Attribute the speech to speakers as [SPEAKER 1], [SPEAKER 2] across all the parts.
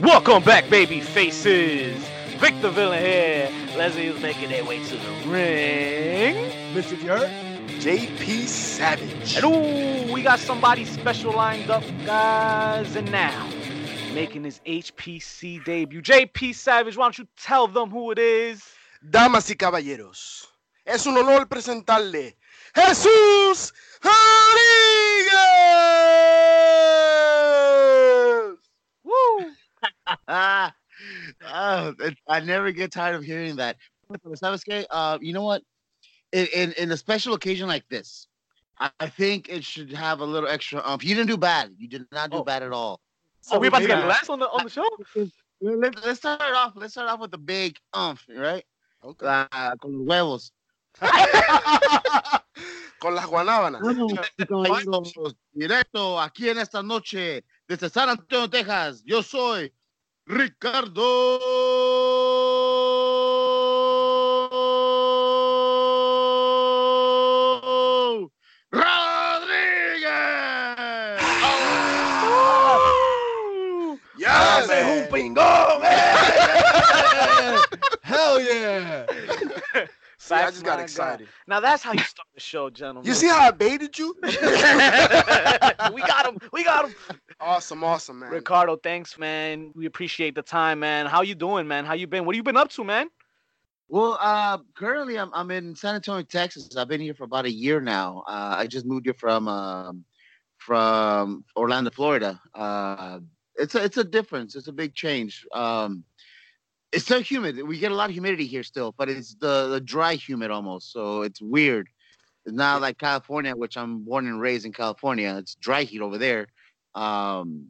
[SPEAKER 1] Welcome back, baby faces. Victor Villain here. Leslie is making their way to the ring.
[SPEAKER 2] Mr. Yurt.
[SPEAKER 3] JP Savage.
[SPEAKER 1] And ooh, we got somebody special lined up, guys. And now, making his HPC debut, JP Savage. Why don't you tell them who it is?
[SPEAKER 3] Damas y caballeros, es un honor presentarle Jesús Rodriguez.
[SPEAKER 1] Woo!
[SPEAKER 4] ah, oh, it- I never get tired of hearing that. ¿Sabes qué? Uh, you know what? In, in in a special occasion like this, I, I think it should have a little extra umph. You didn't do bad. You did not do
[SPEAKER 1] Oh.
[SPEAKER 4] bad at all.
[SPEAKER 1] So we about to get
[SPEAKER 4] maybe-
[SPEAKER 1] last on the on the show?
[SPEAKER 4] Let, let's start off. Let's start off with the big umph, right?
[SPEAKER 3] Okay.
[SPEAKER 4] Uh, con los huevos.
[SPEAKER 3] Con las guanábanas.
[SPEAKER 4] Directo aquí en esta noche desde San Antonio, Texas. Yo soy Ricardo Rodríguez.
[SPEAKER 3] ¡Ya
[SPEAKER 2] Ese es un pingón. Hell yeah.
[SPEAKER 3] See, I just got excited.
[SPEAKER 1] guy. Now that's how you start the show, gentlemen.
[SPEAKER 3] You see how I baited you?
[SPEAKER 1] we got him. We got him.
[SPEAKER 3] awesome, awesome, man.
[SPEAKER 1] Ricardo, thanks, man. We appreciate the time, man. How you doing, man? How you been? What have you been up to, man?
[SPEAKER 4] Well, uh, currently I'm I'm in San Antonio, Texas. I've been here for about a year now. Uh, I just moved here from um, from Orlando, Florida. Uh, it's a it's a difference. It's a big change. Um, it's so humid. We get a lot of humidity here still, but it's the the dry humid almost. So it's weird. It's not like California, which I'm born and raised in California. It's dry heat over there. Um,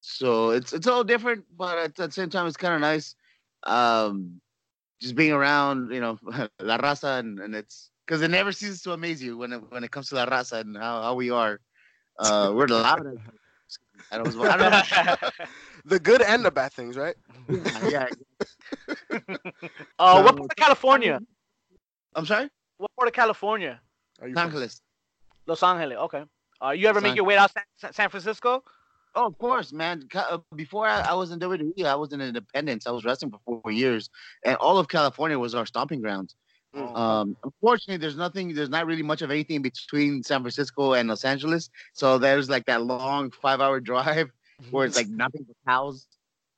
[SPEAKER 4] so it's it's all different, but at the same time, it's kind of nice. Um, just being around, you know, La Raza, and, and it's because it never ceases to amaze you when it, when it comes to La Raza and how, how we are. Uh, we're loud. I don't, I don't.
[SPEAKER 3] The good and the bad things, right?
[SPEAKER 4] yeah,
[SPEAKER 1] Uh, what part of California?
[SPEAKER 4] I'm sorry.
[SPEAKER 1] What part of California?
[SPEAKER 3] Are you
[SPEAKER 4] Los
[SPEAKER 3] from-
[SPEAKER 4] Angeles.
[SPEAKER 1] Los Angeles. Okay. Uh, you ever make
[SPEAKER 4] San-
[SPEAKER 1] your way out San, San Francisco?
[SPEAKER 4] Oh, of course, man. Uh, Before I, I was in WWE, I was in Independence. I was wrestling for four years, and all of California was our stomping grounds.
[SPEAKER 3] Mm.
[SPEAKER 4] Um, unfortunately, there's nothing. There's not really much of anything between San Francisco and Los Angeles. So there's like that long five-hour drive where it's like nothing but cows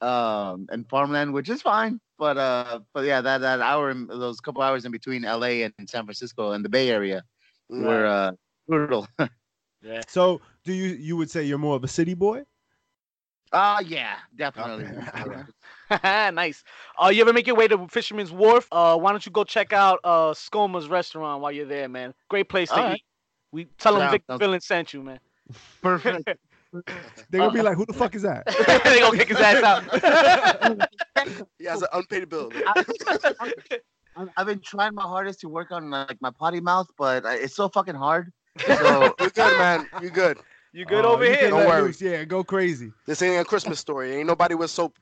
[SPEAKER 4] um, and farmland, which is fine. But uh, but yeah, that that hour, in- those couple hours in between LA and San Francisco and the Bay Area were uh, brutal.
[SPEAKER 1] Yeah.
[SPEAKER 2] So, do you you would say you're more of a city boy?
[SPEAKER 4] Ah, yeah, definitely.
[SPEAKER 2] Okay.
[SPEAKER 1] nice. Uh, you ever make your way to Fisherman's Wharf? Uh, why don't you go check out uh Scoma's restaurant while you're there, man? Great place to
[SPEAKER 4] All right.
[SPEAKER 1] eat. We tell them
[SPEAKER 4] Yeah,
[SPEAKER 1] Victor
[SPEAKER 4] sounds-
[SPEAKER 1] Villain sent you, man.
[SPEAKER 4] Perfect.
[SPEAKER 2] They're gonna be like, "Who the fuck is that?"
[SPEAKER 1] they gonna kick his ass out.
[SPEAKER 3] He has an unpaid bill.
[SPEAKER 4] I've, I've been trying my hardest to work on like my potty mouth, but uh, it's so fucking hard. So
[SPEAKER 3] You're good, man. You're good.
[SPEAKER 1] you good
[SPEAKER 2] Oh,
[SPEAKER 1] over
[SPEAKER 2] you
[SPEAKER 1] here?
[SPEAKER 3] Don't worry.
[SPEAKER 2] loose, Yeah, go crazy.
[SPEAKER 3] This ain't a Christmas story. Ain't nobody with soap.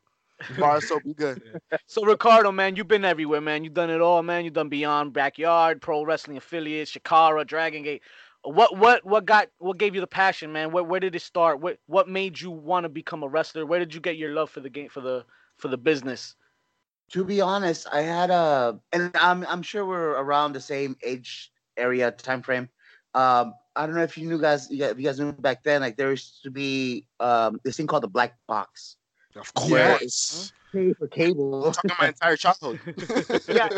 [SPEAKER 3] Bar soap. You good.
[SPEAKER 1] So Ricardo, man, you've been everywhere, man. You've done it all, man. You've done Beyond Backyard, Pro Wrestling Affiliates, Chikara, Dragon Gate. What what what got what gave you the passion, man? Where where did it start? What what made you want to become a wrestler? Where did you get your love for the game for the for the business?
[SPEAKER 4] to be honest, I had a, and I'm I'm sure we're around the same age area time frame. Um, I don't know if you knew guys, you guys, if you guys knew back then, like there used to be um this thing called the black box.
[SPEAKER 3] Of
[SPEAKER 4] Yeah.
[SPEAKER 3] course.
[SPEAKER 4] Pay for cable.
[SPEAKER 3] Talking my entire childhood.
[SPEAKER 4] yeah.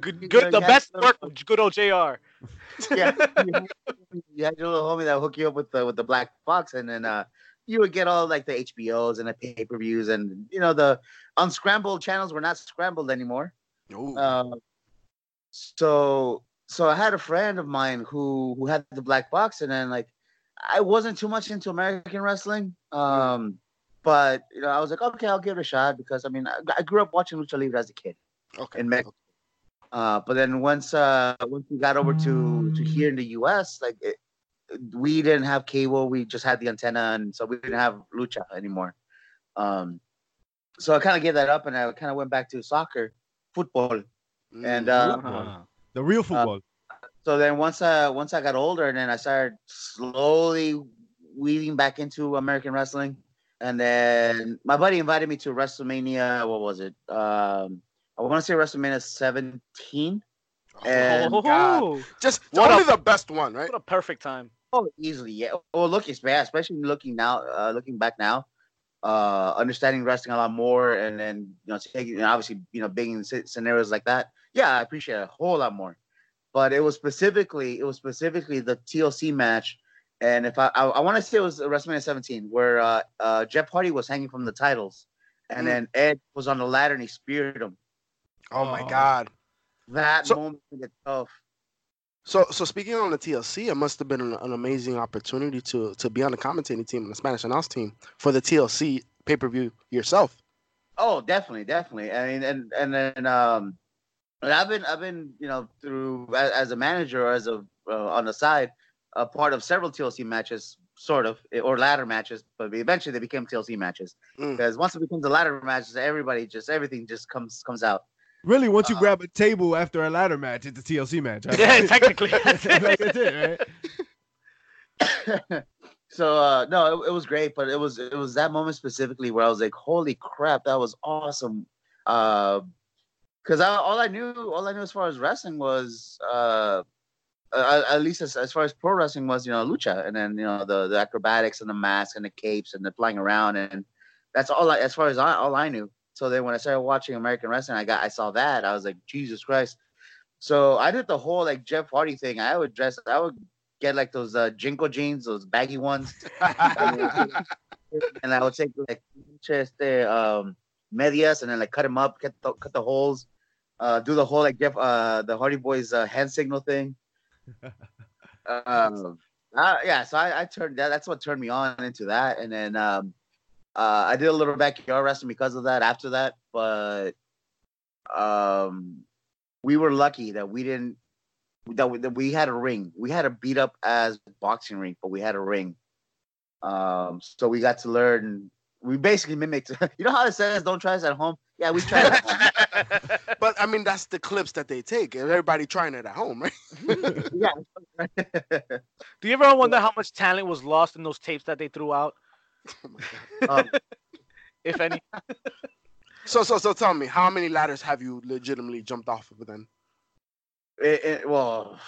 [SPEAKER 1] Good, good the best work good old Jr.
[SPEAKER 4] yeah, you had, your little homie that hook you up with the with the black box, and then uh, you would get all like the HBOs and the pay per views, and you know the unscrambled channels were not scrambled anymore. Uh, so so I had a friend of mine who who had the black box, and then like I wasn't too much into American wrestling, um, but you know I was like, okay, I'll give it a shot because I mean I, I grew up watching lucha libre as a kid
[SPEAKER 3] okay.
[SPEAKER 4] in Mexico. Uh, but then once uh, once we got over to to here in the U.S., like it, we didn't have cable, we just had the antenna, and so we didn't have lucha anymore. Um, so I kind of gave that up, and I kind of went back to soccer, football. And
[SPEAKER 3] Mm.
[SPEAKER 4] uh,
[SPEAKER 1] Uh-huh.
[SPEAKER 2] The real football.
[SPEAKER 4] so then once I once I got older, and then I started slowly weaving back into American wrestling, and then my buddy invited me to WrestleMania. What was it? Um, I want to say WrestleMania 17. And-
[SPEAKER 3] oh, God. Just
[SPEAKER 1] What
[SPEAKER 3] only
[SPEAKER 1] a-
[SPEAKER 3] the best one, right?
[SPEAKER 1] what a perfect time.
[SPEAKER 4] Oh, easily, yeah. Oh, look, it's bad, especially looking now, uh, looking back now, uh, understanding wrestling a lot more, and then you know, taking and obviously, you know, being in scenarios like that. Yeah, I appreciate it a whole lot more. But it was specifically, it was specifically the TLC match, and if I, I, I want to say it was WrestleMania 17, where uh, uh, Jeff Hardy was hanging from the titles, and
[SPEAKER 3] Mm.
[SPEAKER 4] then Edge was on the ladder and he speared him.
[SPEAKER 3] Oh my
[SPEAKER 2] Oh.
[SPEAKER 3] God.
[SPEAKER 4] That
[SPEAKER 3] So-
[SPEAKER 4] moment made it tough.
[SPEAKER 3] So, so speaking on the TLC, it must have been an, an amazing opportunity to to be on the commentating team, the Spanish announce team for the TLC pay per view yourself.
[SPEAKER 4] Oh, definitely, definitely. I mean, and and then um, and I've been I've been you know through as, as a manager or as a uh, on the side a part of several TLC matches, sort of or ladder matches, but eventually they became TLC matches
[SPEAKER 3] Mm.
[SPEAKER 4] because once it becomes a ladder matches, everybody just everything just comes comes out.
[SPEAKER 2] Really, once you
[SPEAKER 4] uh,
[SPEAKER 2] grab a table after a ladder match, it's a TLC match. huh?
[SPEAKER 1] Yeah, technically.
[SPEAKER 2] That's it, right?
[SPEAKER 4] so uh no, it, it was great, but it was it was that moment specifically where I was like, holy crap, that was awesome. Uh, because I, all I knew, all I knew as far as wrestling was, uh, uh, at least as, as far as pro wrestling was, you know, lucha, and then you know the the acrobatics and the mask and the capes and the flying around, and that's all. I, as far as I, all I knew. So then when I started watching American wrestling, I got I saw that I was like, Jesus Christ. So I did the whole like Jeff Hardy thing. I would dress, I would get like those uh, JNCO jeans, those baggy ones, and I would take like the um medias and then like cut them up, cut the, cut the holes, uh, do the whole like Jeff uh the Hardy Boys uh, hand signal thing. um, yeah, so I, I turned that. That's what turned me on into that, and then um, uh, I did a little backyard wrestling because of that. After that, but um, we were lucky that we didn't that we, that we had a ring. We had a beat up as boxing ring, but we had a ring. Um, so we got to learn. We basically mimicked. You know how it says, "Don't try this at home." Yeah, we tried. it at home.
[SPEAKER 3] but I mean, that's the clips that they take. Everybody trying it at home, right?
[SPEAKER 4] yeah.
[SPEAKER 1] Do you ever wonder how much talent was lost in those tapes that they threw out,
[SPEAKER 3] Oh.
[SPEAKER 4] Um,
[SPEAKER 1] if any?
[SPEAKER 3] so, so, so, tell me, how many ladders have you legitimately jumped off of then?
[SPEAKER 4] it, it, well,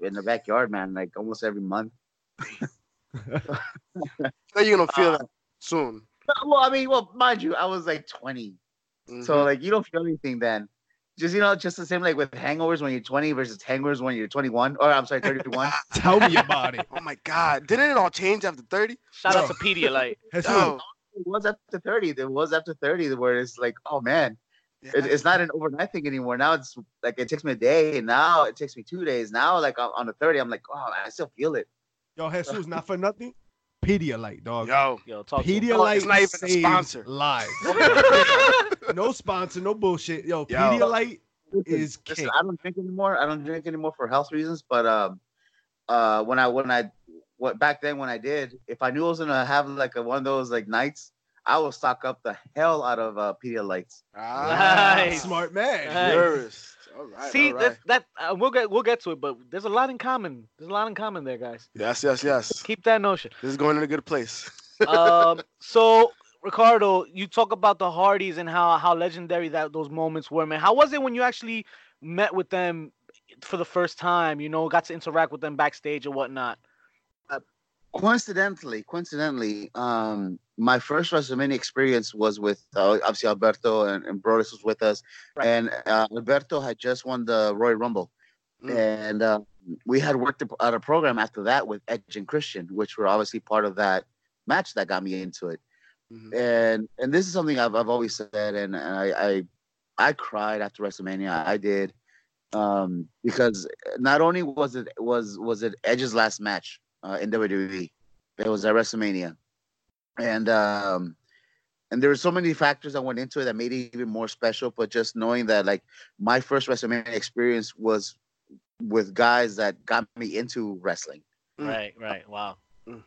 [SPEAKER 4] in the backyard, man, like almost every month.
[SPEAKER 3] So you're gonna feel
[SPEAKER 4] Uh,
[SPEAKER 3] that soon.
[SPEAKER 4] Well, I mean, well, mind you, I was like 20, so
[SPEAKER 3] Mhm.
[SPEAKER 4] like you don't feel anything then. Just you know, just the same like with hangovers when you're 20 versus hangovers when you're 21, or I'm sorry, 31.
[SPEAKER 2] Tell me about it.
[SPEAKER 3] oh my God, didn't it all change after 30?
[SPEAKER 1] Shout out to Pedialyte.
[SPEAKER 2] Jesus.
[SPEAKER 3] Oh,
[SPEAKER 4] it was after 30. It was after 30 where it's like, oh man,
[SPEAKER 3] yeah.
[SPEAKER 4] it, it's not an overnight thing anymore. Now it's like it takes me a day, and now it takes me two days. Now, like on on the 30, I'm like, oh, I still feel it.
[SPEAKER 2] Yo, Jesus, not for nothing. Pedialyte, dog.
[SPEAKER 3] Yo,
[SPEAKER 1] Yo, talk to him.
[SPEAKER 2] Pedialyte
[SPEAKER 3] it's not even a sponsor.
[SPEAKER 2] lives. no sponsor, no bullshit. Yo,
[SPEAKER 3] Yo.
[SPEAKER 2] Pedialyte
[SPEAKER 4] Listen,
[SPEAKER 2] is
[SPEAKER 4] listen,
[SPEAKER 2] king.
[SPEAKER 4] I don't drink anymore. I don't drink anymore for health reasons. But um, uh, when I when I what back then when I did, if I knew I was gonna have like a, one of those like nights, I will stock up the hell out of uh, Pedialytes.
[SPEAKER 3] ah,
[SPEAKER 1] Nice.
[SPEAKER 2] Smart man.
[SPEAKER 1] Nice.
[SPEAKER 3] Purist. All right,
[SPEAKER 1] See,
[SPEAKER 3] all
[SPEAKER 1] that's that. Uh, we'll get we'll get to it, but there's a lot in common. There's a lot in common there, guys.
[SPEAKER 3] Yes, yes, yes.
[SPEAKER 1] Keep that notion.
[SPEAKER 3] This is going in a good place.
[SPEAKER 1] um, so Ricardo, you talk about the Hardys and how how legendary that those moments were, man. How was it when you actually met with them for the first time? You know, got to interact with them backstage and whatnot.
[SPEAKER 4] Coincidentally, coincidentally, um, my first WrestleMania experience was with uh, obviously Alberto and, and Brodus was with us,
[SPEAKER 1] Right.
[SPEAKER 4] and uh, Alberto had just won the Royal Rumble,
[SPEAKER 3] Mm.
[SPEAKER 4] and uh, we had worked out a program after that with Edge and Christian, which were obviously part of that match that got me into it.
[SPEAKER 3] Mhm.
[SPEAKER 4] and and this is something I've I've always said, and, and I, I I cried after WrestleMania. I did, um, because not only was it was was it Edge's last match uh, in WWE, it was at WrestleMania, and um, and there were so many factors that went into it that made it even more special. But just knowing that like my first WrestleMania experience was with guys that got me into wrestling.
[SPEAKER 3] Mm.
[SPEAKER 1] Right, right. Wow.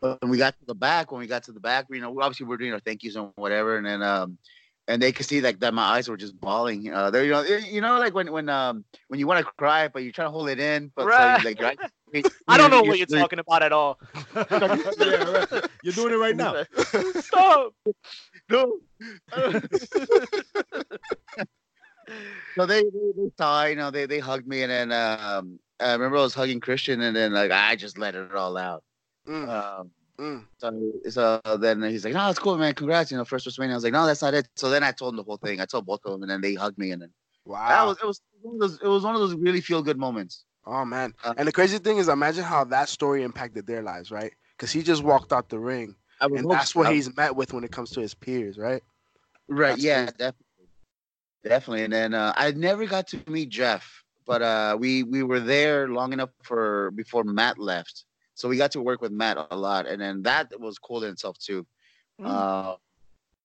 [SPEAKER 4] But when we got to the back, when we got to the back, you know, obviously we're doing our thank yous and whatever, and then um, and they could see like that my eyes were just bawling. Uh, there, you know, you know, like when when um when you want to cry but you're trying to hold it in, but
[SPEAKER 1] Right.
[SPEAKER 4] so, like right.
[SPEAKER 1] I don't know what you're talking about at all.
[SPEAKER 2] yeah, right. You're doing it right now.
[SPEAKER 1] Stop.
[SPEAKER 4] No. so they, they they saw, you know, they they hugged me, and then um, I remember I was hugging Christian, and then like I just let it all out.
[SPEAKER 3] Mm,
[SPEAKER 4] Um,
[SPEAKER 3] mm.
[SPEAKER 4] so, so then he's like, "No, it's cool, man. Congrats, you know, first WrestleMania." I was like, "No, that's not it." So then I told him the whole thing. I told both of them, and then they hugged me, and then that
[SPEAKER 3] Wow.
[SPEAKER 4] was it was one of those, it was one of those really feel good moments.
[SPEAKER 3] Oh man.
[SPEAKER 4] Uh,
[SPEAKER 3] And the crazy thing is, imagine how that story impacted their lives, right? Because he just walked out the ring, and that's what he's met with when it comes to his peers, right?
[SPEAKER 4] Right.
[SPEAKER 3] That's
[SPEAKER 4] yeah,
[SPEAKER 3] crazy.
[SPEAKER 4] definitely. Definitely. And then uh, I never got to meet Jeff, but uh, we we were there long enough for before Matt left, so we got to work with Matt a lot, and then that was cool in itself too.
[SPEAKER 1] Mm.
[SPEAKER 4] Uh,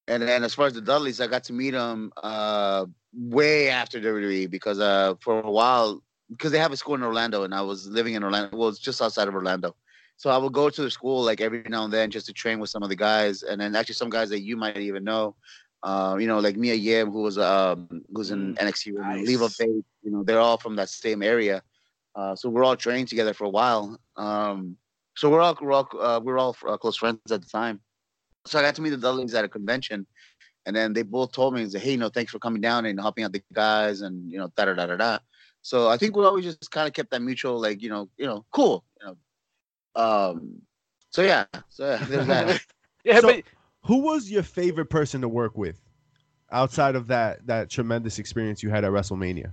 [SPEAKER 4] and then as far as the Dudleys, I got to meet them uh, way after WWE because uh, for a while because they have a school in Orlando, and I was living in Orlando. Well, it's just outside of Orlando. So I would go to the school like every now and then just to train with some of the guys, and then actually some guys that you might even know. Uh, you know, like Mia Yim, who was um, who's in NXT, with me,
[SPEAKER 3] Nice.
[SPEAKER 4] Leva Bates. You know, they're all from that same area. Uh, so we're all training together for a while. Um, so we're all we're all uh, we're all uh, close friends at the time. So I got to meet the Dudleys at a convention, and then they both told me, "Hey, you know, thanks for coming down and helping out the guys, and you know, da da da da da." So I think we always just kind of kept that mutual, like you know, you know, cool. You know, um. So yeah, so yeah, there's that.
[SPEAKER 1] Yeah,
[SPEAKER 2] So-
[SPEAKER 1] but
[SPEAKER 2] Who was your favorite person to work with, outside of that that tremendous experience you had at WrestleMania?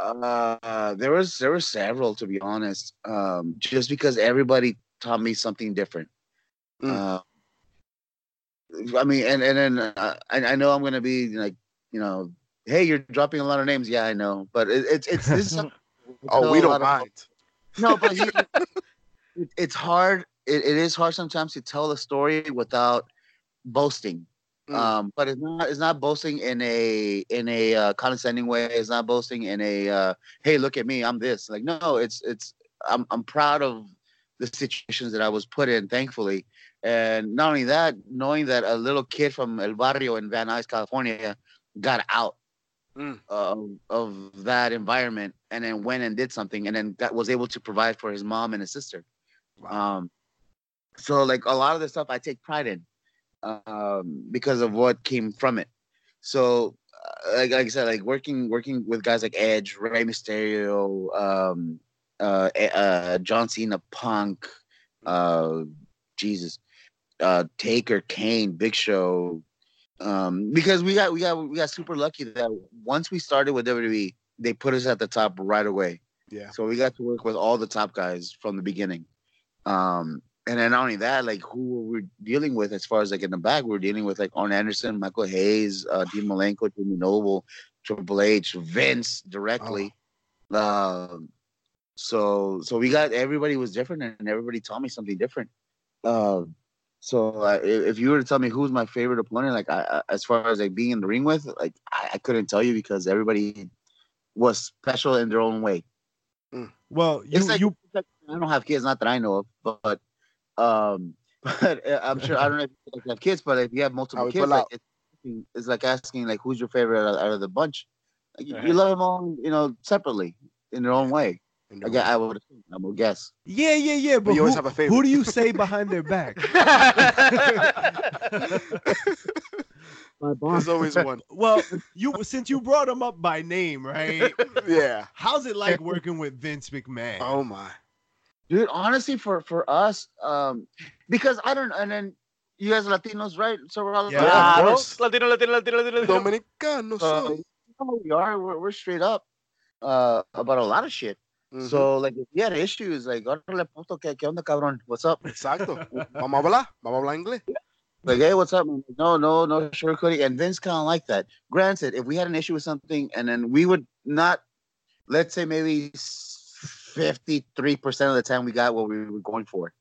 [SPEAKER 4] Uh, there was there were several to be honest. Um, just because everybody taught me something different.
[SPEAKER 3] Mm.
[SPEAKER 4] Uh, I mean, and and then uh, I I know I'm gonna be like you know, hey, you're dropping a lot of names. Yeah, I know, but it, it's it's this. is
[SPEAKER 3] Oh, we don't
[SPEAKER 4] of-
[SPEAKER 3] mind.
[SPEAKER 4] No, but you, it, it's hard. It, it is hard sometimes to tell a story without boasting.
[SPEAKER 3] Mm.
[SPEAKER 4] Um, but it's not. It's not boasting in a in a uh, condescending way. It's not boasting in a uh, hey, look at me, I'm this. Like no, it's it's. I'm I'm proud of the situations that I was put in, thankfully, and not only that, knowing that a little kid from El Barrio in Van Nuys, California, got out
[SPEAKER 3] Mm.
[SPEAKER 4] of, of that environment and then went and did something and then got, was able to provide for his mom and his sister. Um, so like a lot of the stuff I take pride in um, because of what came from it. So uh, like, like I said, like working working with guys like Edge, Rey Mysterio, um, uh, eh, uh, John Cena, Punk, uh, Jesus, uh, Taker, Kane, Big Show, um, because we got we got we got super lucky that once we started with WWE, they put us at the top right away.
[SPEAKER 3] Yeah.
[SPEAKER 4] So we got to work with all the top guys from the beginning. Um, and then not only that, like who were we dealing with as far as like in the back, we were dealing with like Arn Anderson, Michael Hayes, uh, Dean Malenko, Jamie Noble, Triple H, Vince directly. Um, so so we got everybody was different and everybody taught me something different. Um, so uh, if, you were to tell me who's my favorite opponent, like I, I, as far as like being in the ring with, like I, I couldn't tell you because everybody was special in their own way.
[SPEAKER 2] Well, you
[SPEAKER 4] like,
[SPEAKER 2] you
[SPEAKER 4] I don't have kids, not that I know of, but um, but uh, I'm sure I don't know if you have kids, but if you have multiple kids, like it's, it's like asking like who's your favorite out of, the bunch. Like, you-
[SPEAKER 1] Right.
[SPEAKER 4] You love them all, you know, separately in their own way.
[SPEAKER 3] And
[SPEAKER 4] I, guess, I would, assume, I would guess.
[SPEAKER 2] yeah yeah yeah. But
[SPEAKER 3] you always
[SPEAKER 2] who,
[SPEAKER 3] have a favorite.
[SPEAKER 2] who do you say behind their back? My boss.
[SPEAKER 3] There's always one.
[SPEAKER 2] Well, you since you brought him up by name, right?
[SPEAKER 3] Yeah.
[SPEAKER 2] How's it like working with Vince McMahon?
[SPEAKER 3] Oh my.
[SPEAKER 4] Dude honestly for for us um because i don't and then you guys are latinos right so we're all
[SPEAKER 2] Yeah.
[SPEAKER 3] of
[SPEAKER 1] Claro.
[SPEAKER 3] course.
[SPEAKER 1] Latino, Latino, Latino, Latino.
[SPEAKER 3] Dominicano.
[SPEAKER 4] uh,
[SPEAKER 3] soy.
[SPEAKER 4] you know we are we're, we're straight up uh about a lot of shit
[SPEAKER 3] Mhm.
[SPEAKER 4] so like if you had issues like órale puto que, que onda cabrón what's up
[SPEAKER 3] Exacto. Vamos a hablar. Vamos a hablar inglés.
[SPEAKER 4] like hey what's up no no no no sugarcoating and vince kind of like that granted if we had an issue with something and then we would not let's say maybe 53% of the time we got what we were going for.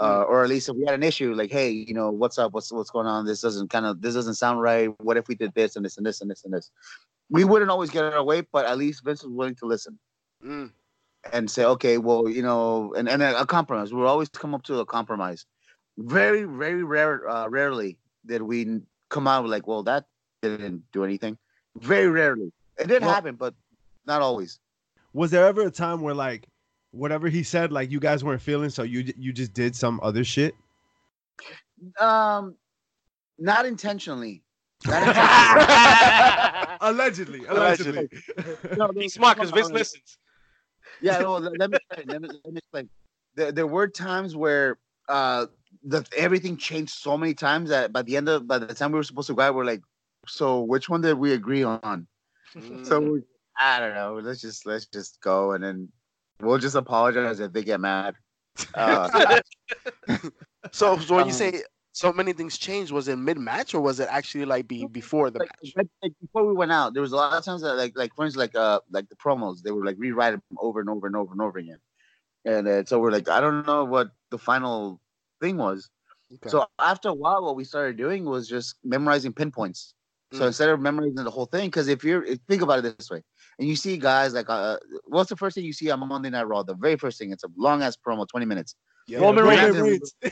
[SPEAKER 4] Uh, or at least if we had an issue like hey you know what's up? What's what's going on? This doesn't kind of this doesn't sound right. What if we did this and this and this and this and this? We wouldn't always get our way but at least vince was willing to listen.
[SPEAKER 3] Mm.
[SPEAKER 4] and say okay well you know and, and a compromise. We'll always come up to a compromise. Very very rare uh, rarely did we come out with like well that didn't do anything. Very rarely. It did
[SPEAKER 2] Well-
[SPEAKER 4] happen, but not always.
[SPEAKER 2] Was there ever a time where like whatever he said, like you guys weren't feeling, so you you just did some other shit?
[SPEAKER 4] Um, not intentionally. Not intentionally.
[SPEAKER 2] Allegedly,
[SPEAKER 3] Allegedly.
[SPEAKER 4] No,
[SPEAKER 1] Be smart, because Vince listens.
[SPEAKER 4] Yeah, no, let, let me explain. Let me, let me explain. There, there were times where uh, the everything changed so many times that by the end of by the time we were supposed to go out, we're like, so which one did we agree on? So
[SPEAKER 3] Mm.
[SPEAKER 4] we, I don't know. Let's just let's just go and then we'll just apologize if they get mad. Uh,
[SPEAKER 3] so, so when you
[SPEAKER 4] Um,
[SPEAKER 3] say so many things changed, was it mid match or was it actually like be before the
[SPEAKER 4] like,
[SPEAKER 3] match?
[SPEAKER 4] like, before we went out, there was a lot of times that like like for instance like uh like the promos they were like rewrite them over and over and over and over again, and uh, so we're like I don't know what the final thing was.
[SPEAKER 3] Okay.
[SPEAKER 4] So after a while, what we started doing was just memorizing pinpoints. So
[SPEAKER 3] Mm.
[SPEAKER 4] instead of memorizing the whole thing, because if you're think about it this way, and you see guys like uh, what's the first thing you see on Monday Night Raw? The very first thing, it's a long ass promo, twenty minutes.
[SPEAKER 3] Yeah.
[SPEAKER 1] Roman
[SPEAKER 2] Roman
[SPEAKER 1] Reigns.
[SPEAKER 2] Reigns.
[SPEAKER 3] the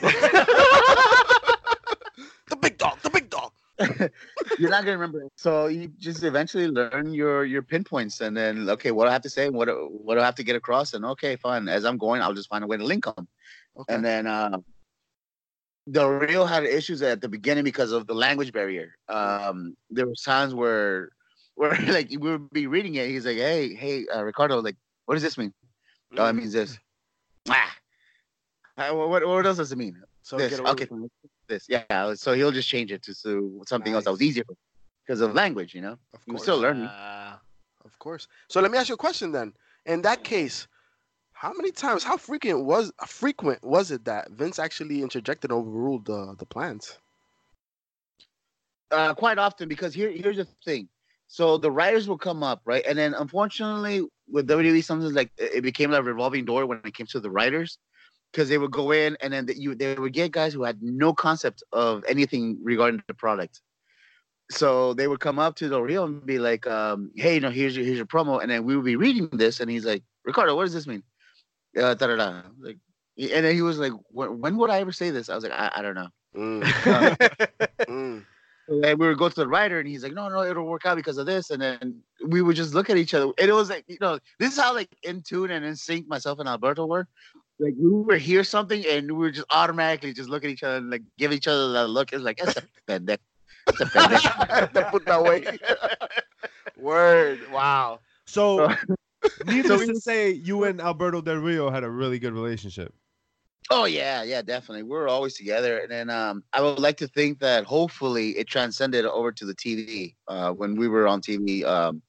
[SPEAKER 3] big dog, the big dog.
[SPEAKER 4] You're not gonna remember it. So you just eventually learn your your pinpoints, and then okay, what do I have to say? What what do I have to get across? And okay, fine. As I'm going, I'll just find a way to link them.
[SPEAKER 3] Okay.
[SPEAKER 4] And then uh, Del Rio had issues at the beginning because of the language barrier. Um, there were times where where like we would be reading it. He's like, "Hey, hey, uh, Ricardo, like, what does this mean? Oh, it means this. Ah. Uh, what what else does it mean?
[SPEAKER 3] so
[SPEAKER 4] this. Okay, this. Yeah. So he'll just change it to, to something else that was easier because of language. You know,
[SPEAKER 3] Of course.
[SPEAKER 4] still learning.
[SPEAKER 1] Uh,
[SPEAKER 3] Of course. So let me ask you a question then. In that case, how many times, how frequent was frequent was it that Vince actually interjected and overruled the the plans?
[SPEAKER 4] uh, quite often because here here's the thing. So the writers will come up, right? And then unfortunately with WWE sometimes like it became like a revolving door when it came to the writers. Because they would go in and then the, you they would get guys who had no concept of anything regarding the product. So they would come up to Del Rio and be like, um, hey, you know, here's your here's your promo. And then we would be reading this and he's like, Ricardo, what does this mean? Uh, da, da, da. Like and then he was like, when, when would I ever say this? I was like, I, I don't know.
[SPEAKER 3] Mm. Mm.
[SPEAKER 4] And we would go to the writer, and he's like, "No, no, it'll work out because of this." And then we would just look at each other, and it was like, you know, this is how like in tune and in sync myself and Alberto were. Like we would hear something, and we would just automatically just look at each other and like give each other that look. It's like that's a pendejo. That's a pendejo.
[SPEAKER 3] They put that way. Word. Wow.
[SPEAKER 2] So,
[SPEAKER 4] So-
[SPEAKER 2] needless
[SPEAKER 4] we-
[SPEAKER 2] to say, you and Alberto Del Rio had a really good relationship.
[SPEAKER 4] Oh yeah, yeah, definitely. We were always together, and then um, I would like to think that hopefully it transcended over to the TV. Uh, when we were on TV, um,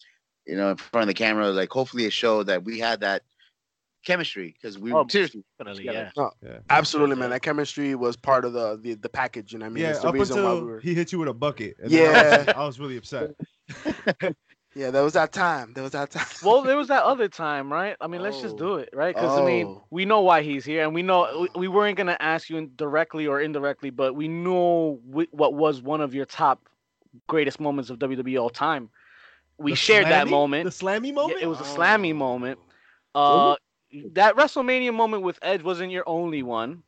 [SPEAKER 4] you know, in front of the camera, like hopefully it showed that we had that chemistry because we
[SPEAKER 1] Oh,
[SPEAKER 4] seriously.
[SPEAKER 1] definitely,
[SPEAKER 4] together.
[SPEAKER 1] yeah.
[SPEAKER 2] Yeah.
[SPEAKER 3] Absolutely, man. That chemistry was part of the the, the package. You know what I mean?
[SPEAKER 2] yeah,
[SPEAKER 3] It's the
[SPEAKER 2] up
[SPEAKER 3] reason why
[SPEAKER 2] until
[SPEAKER 3] we were.
[SPEAKER 2] he hit you with a bucket. and then I was,
[SPEAKER 3] Yeah.
[SPEAKER 2] I was really upset.
[SPEAKER 3] Yeah, that was that time. That was that time.
[SPEAKER 1] Well, there was that other time, right? I mean, let's just
[SPEAKER 3] Oh.
[SPEAKER 1] do it, right? Because I mean,
[SPEAKER 3] Oh.
[SPEAKER 1] we know why he's here, and we know we, we weren't gonna ask you directly or indirectly, but we know wh- what was one of your top greatest moments of WWE all time. We
[SPEAKER 2] The
[SPEAKER 1] shared that moment.
[SPEAKER 2] The slammy
[SPEAKER 1] Yeah,
[SPEAKER 2] moment?
[SPEAKER 1] it was a slammy
[SPEAKER 3] Oh.
[SPEAKER 1] moment. Uh, that WrestleMania moment with Edge wasn't your only one.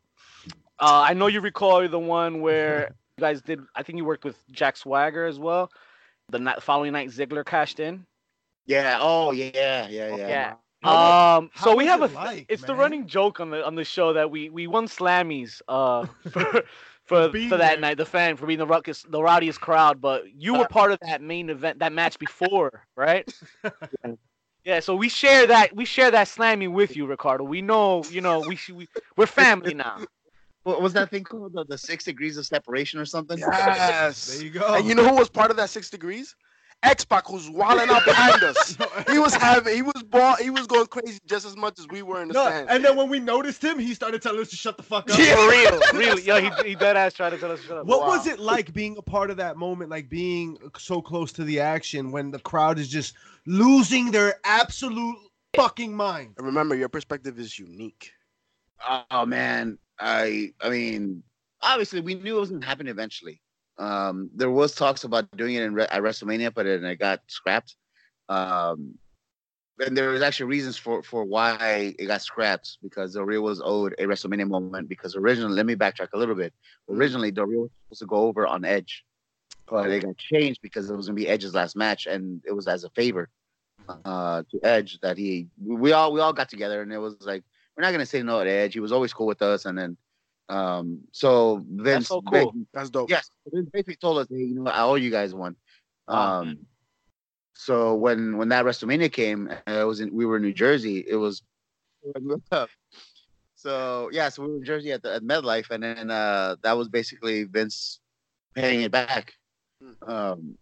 [SPEAKER 1] Uh, I know you recall the one where you guys did. I think you worked with Jack Swagger as well. The night, following night, Ziggler cashed in.
[SPEAKER 4] Yeah. Oh yeah. Yeah. Yeah.
[SPEAKER 1] Yeah.
[SPEAKER 2] How
[SPEAKER 1] Um,
[SPEAKER 2] how
[SPEAKER 1] so we have a
[SPEAKER 2] it
[SPEAKER 1] th-
[SPEAKER 2] like,
[SPEAKER 1] it's the running joke on the on the show that we we won Slammies uh for for,
[SPEAKER 2] being
[SPEAKER 1] for that
[SPEAKER 2] there.
[SPEAKER 1] night the fan for being the ruckus the rowdiest crowd but you were part of that main event that match before right yeah so we share that we share that Slammy with you Ricardo we know you know we we, we're family now
[SPEAKER 4] What was that thing called? The, the six degrees of separation or something?
[SPEAKER 3] Yes.
[SPEAKER 2] There you go.
[SPEAKER 3] And you know who was part of that six degrees? X Pac, who's wilding out behind us. He was having, he was ball, he was going crazy just as much as we were in the
[SPEAKER 2] No,
[SPEAKER 3] stand.
[SPEAKER 2] and then when we noticed him, he started telling us to shut the fuck up.
[SPEAKER 3] Yeah.
[SPEAKER 1] for real really yo he, he dead ass tried to tell us to shut up
[SPEAKER 2] What
[SPEAKER 3] Wow.
[SPEAKER 2] was it like being a part of that moment, like being so close to the action when the crowd is just losing their absolute fucking mind?
[SPEAKER 3] And remember, your perspective is unique.
[SPEAKER 4] Oh man, I I mean, obviously we knew it was gonna happen eventually. Um, there was talks about doing it in at WrestleMania, but then it got scrapped. Um, and there was actually reasons for for why it got scrapped because Del Rio was owed a WrestleMania moment because originally, let me backtrack a little bit. Originally, Del Rio was supposed to go over on Edge. but it got changed because it was gonna be Edge's last match, and it was as a favor uh, to Edge that he we all we all got together, and it was like we're not gonna say no to Edge. He was always cool with us, and then um, so Vince,
[SPEAKER 1] so cool.
[SPEAKER 4] ba-
[SPEAKER 3] That's dope.
[SPEAKER 4] yes, Vince basically told us, hey, you know, I owe you guys one.
[SPEAKER 1] Oh,
[SPEAKER 4] Um, so when when that WrestleMania came, it was in we were in New Jersey. It was so yeah, so we were in Jersey at the at MetLife, and then uh, that was basically Vince paying it back. Um,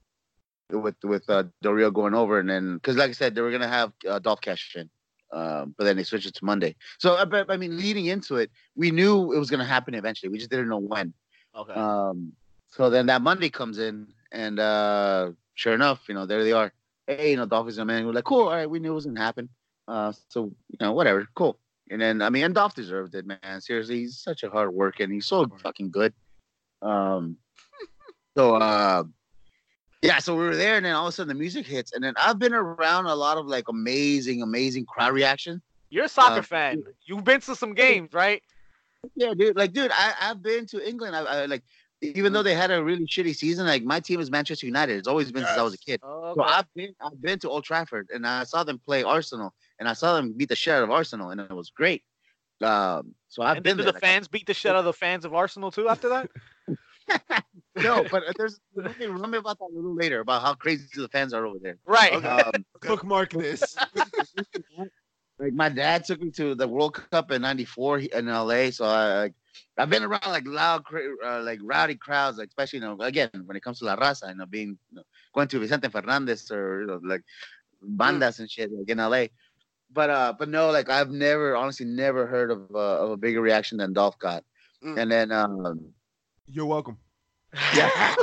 [SPEAKER 4] with with uh, Del Rio going over, and then because like I said, they were gonna have uh, Dolph cash in, um, but then they switched it to Monday. So uh, but, I mean, leading into it, we knew it was gonna happen eventually. We just didn't know when.
[SPEAKER 1] Okay.
[SPEAKER 4] Um, so then that Monday comes in, and uh, sure enough, you know, there they are. Hey, you know, Dolph is a man. We're like, cool. All right, we knew it was gonna happen. Uh, so you know, whatever, cool. And then I mean, and Dolph deserved it, man. Seriously, he's such a hard worker, and he's so fucking good. Um, so uh, yeah, so we were there, and then all of a sudden the music hits, and then I've been around a lot of like amazing, amazing crowd reaction.
[SPEAKER 1] You're a soccer
[SPEAKER 4] uh,
[SPEAKER 1] fan. You've been to some games, right?
[SPEAKER 4] Yeah, dude. Like, dude, I, I've been to England. I, I like, even though they had a really shitty season, like my team is Manchester United. It's always been since I was a kid.
[SPEAKER 1] Oh,
[SPEAKER 4] So. I've been, I've been to Old Trafford, and I saw them play Arsenal, and I saw them beat the shit out of Arsenal, and it was great. Um, so I've
[SPEAKER 1] and
[SPEAKER 4] been
[SPEAKER 1] then
[SPEAKER 4] there.
[SPEAKER 1] did the fans beat the shit out of the fans of Arsenal too after that?
[SPEAKER 4] no, but there's let me, let me about that a little later about how crazy the fans are over there.
[SPEAKER 1] Right.
[SPEAKER 4] Um,
[SPEAKER 2] Bookmark this.
[SPEAKER 4] like my dad took me to the World Cup in '94 in LA, so I like I've been around like loud, uh, like rowdy crowds, like especially you know again when it comes to La Raza, you know being you know, going to Vicente Fernandez or you know like bandas and shit like in LA. But uh, but no, like I've never honestly never heard of uh, of a bigger reaction than Dolph got,
[SPEAKER 3] Mm.
[SPEAKER 4] and then um
[SPEAKER 2] You're welcome.
[SPEAKER 4] Yeah,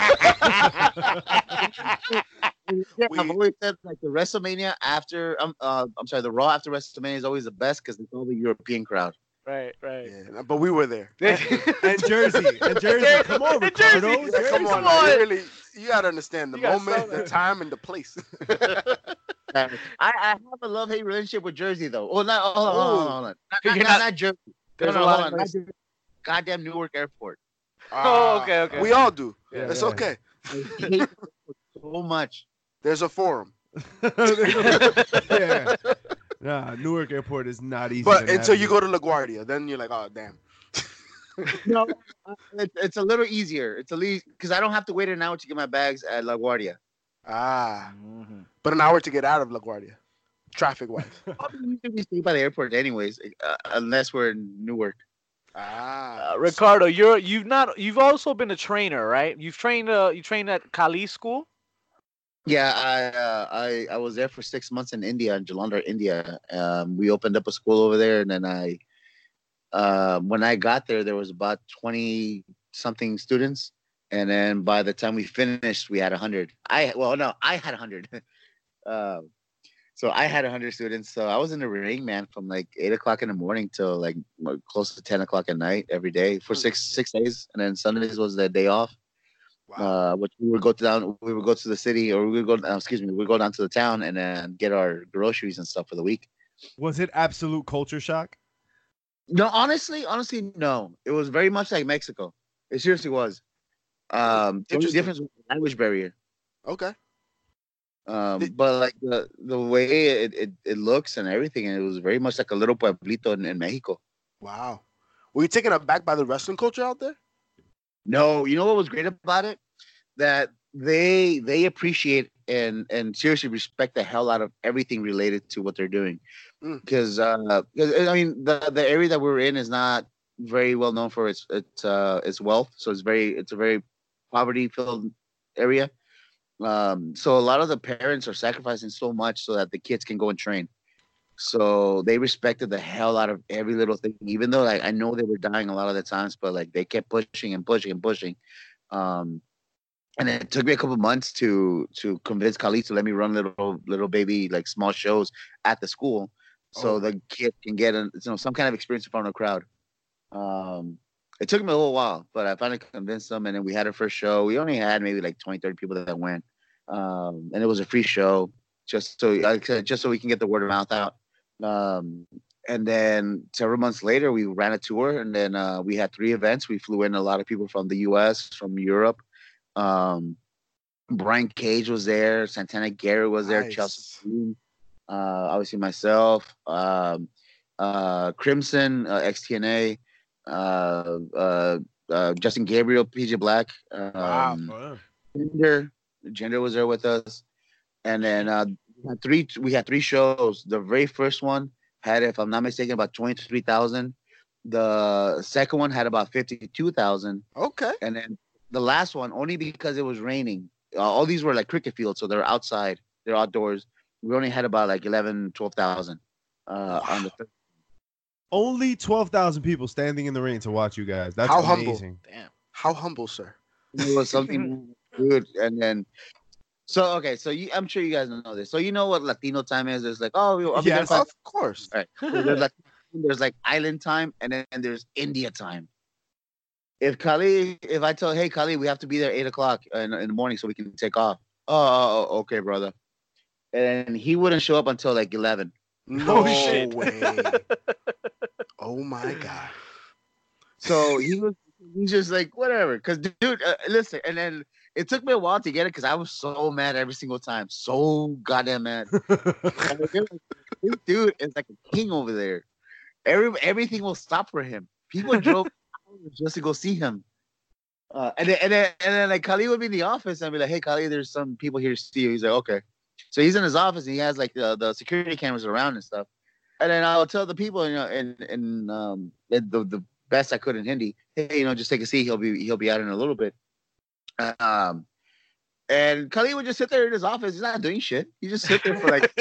[SPEAKER 3] We-
[SPEAKER 4] I've always said like the WrestleMania after um uh I'm sorry, the Raw after WrestleMania is always the best because it's all the European crowd.
[SPEAKER 1] right, right.
[SPEAKER 3] Yeah, but we were there.
[SPEAKER 2] And Jersey. And Jersey. Come on,
[SPEAKER 1] And Jersey.
[SPEAKER 2] Ricardo.
[SPEAKER 1] Yeah,
[SPEAKER 3] Yeah, come
[SPEAKER 1] Come
[SPEAKER 3] on, man.
[SPEAKER 1] on.
[SPEAKER 3] Really, you gotta understand the
[SPEAKER 1] You
[SPEAKER 3] moment, the time, and the place.
[SPEAKER 4] I, I have a love hate relationship with Jersey though. Oh, not hold on, hold on, hold on. Not,
[SPEAKER 1] You're
[SPEAKER 4] not,
[SPEAKER 1] not-
[SPEAKER 4] not Jersey. No,
[SPEAKER 1] There's
[SPEAKER 4] no,
[SPEAKER 1] a lot
[SPEAKER 4] hold
[SPEAKER 1] of
[SPEAKER 4] on. not Jersey. Goddamn Newark Airport.
[SPEAKER 1] Oh, okay, okay.
[SPEAKER 3] We all do.
[SPEAKER 2] Yeah,
[SPEAKER 3] it's
[SPEAKER 2] yeah.
[SPEAKER 3] okay.
[SPEAKER 4] I hate the airport so much.
[SPEAKER 3] There's a forum.
[SPEAKER 2] yeah. Nah, Newark Airport is not easy.
[SPEAKER 3] But until you go to LaGuardia, then you're like, oh damn.
[SPEAKER 4] No, uh, it, it's a little easier. It's a least because I don't have to wait an hour to get my bags at LaGuardia.
[SPEAKER 3] Ah,
[SPEAKER 1] Mhm.
[SPEAKER 3] but an hour to get out of LaGuardia, traffic wise.
[SPEAKER 4] Usually we stay by the airport anyways, uh, unless we're in Newark.
[SPEAKER 3] Ah,
[SPEAKER 1] Uh, Ricardo, you're you've not you've also been a trainer, right? You've trained uh you trained at Khali school.
[SPEAKER 4] Yeah, I, uh, I I was there for six months in India, in Jalandhar, India. Um, we opened up a school over there, and then I, uh, when I got there, there was about twenty something students, and then by the time we finished, we had hundred. I well, no, I had hundred. so I had hundred students. So I was in the ring, man, from like eight o'clock in the morning till like close to ten o'clock at night every day for
[SPEAKER 3] Hmm.
[SPEAKER 4] six six days, and then Sundays was the day off
[SPEAKER 3] wow.
[SPEAKER 4] uh, which we would go down, we would go to the city, or we would go, uh, excuse me, we would go down to the town and then get our groceries and stuff for the week.
[SPEAKER 2] Was it absolute culture shock?
[SPEAKER 4] No, honestly, honestly, no. It was very much like Mexico. It seriously was. Um, the only difference was the language barrier.
[SPEAKER 3] okay.
[SPEAKER 4] Um,
[SPEAKER 3] Did-
[SPEAKER 4] but like the the way it, it, it looks and everything, and it was very much like a little pueblito in, in Mexico.
[SPEAKER 3] Wow. Were you taken aback by the wrestling culture out there?
[SPEAKER 4] No, you know what was great about it? That they they appreciate and and seriously respect the hell out of everything related to what they're doing.
[SPEAKER 3] Mm.
[SPEAKER 4] Because uh, 'cause, I mean the the area that we're in is not very well known for its its uh its wealth. So it's very it's a very poverty filled area. Um, so a lot of the parents are sacrificing so much so that the kids can go and train. So they respected the hell out of every little thing, even though like I know they were dying a lot of the times, but like they kept pushing and pushing and pushing. Um, and it took me a couple months to to convince Khalid to let me run little little baby like small shows at the school, so
[SPEAKER 3] Oh.
[SPEAKER 4] the kid can get a, you know some kind of experience in front of a crowd. Um, it took me a little while, but I finally convinced them, and then we had our first show. We only had maybe like 20, 30 people that went, um, and it was a free show, just so like I said, just so we can get the word of mouth out. Um, and then several months later, we ran a tour, and then uh, we had three events. We flew in a lot of people from the U.S., from Europe, um, Brian Cage was there. Santana Garrett was there.
[SPEAKER 3] Nice.
[SPEAKER 4] Chelsea uh, obviously myself. Um, uh, Crimson, uh, XTNA, uh, uh, uh, Justin Gabriel, PJ Black. Um,
[SPEAKER 2] Wow.
[SPEAKER 4] Jinder, Jinder was there with us, and then uh, we three. We had three shows. The very first one had, if I'm not mistaken, about twenty three thousand. The second one had about fifty two thousand,
[SPEAKER 3] Okay.
[SPEAKER 4] and then the last one only because it was raining. Uh, all these were like cricket fields, so they're outside, they're outdoors. We only had about like 11, 12,000 uh, on the third.
[SPEAKER 2] Only 12,000 people standing in the rain to watch you guys. That's
[SPEAKER 3] How humble.
[SPEAKER 2] amazing.
[SPEAKER 1] Damn.
[SPEAKER 3] How humble, sir.
[SPEAKER 4] It was something good, and then. So okay, so you, I'm sure you guys know this. So you know what Latino time is? There's like, oh, I'll be
[SPEAKER 2] Yes.
[SPEAKER 4] by
[SPEAKER 3] Of course.
[SPEAKER 4] Right. So there's like there's like island time and then there's India time. If Khali, if I tell, hey Khali, we have to be there eight o'clock in, in the morning so we can take off. Oh, oh, oh, okay, brother. And he wouldn't show up until like eleven.
[SPEAKER 3] No
[SPEAKER 1] shit.
[SPEAKER 3] way. oh my god.
[SPEAKER 4] So he was he's just like whatever. Cause dude, uh, listen, and then it took me a while to get it because I was so mad every single time, so goddamn mad. And they're like, this dude is like a king over there. Every everything will stop for him. People drove just to go see him. Uh, and then and then and then like Khali would be in the office and I'd be like, "Hey, Khali, there's some people here to see you." He's like, "Okay." So he's in his office and he has like the, the security cameras around and stuff. And then I'll tell the people, you know, and in um the the best I could in Hindi, hey, you know, just take a seat. He'll be he'll be out in a little bit. Um, and Khali would just sit there in his office. He's not doing shit. He just sit there for like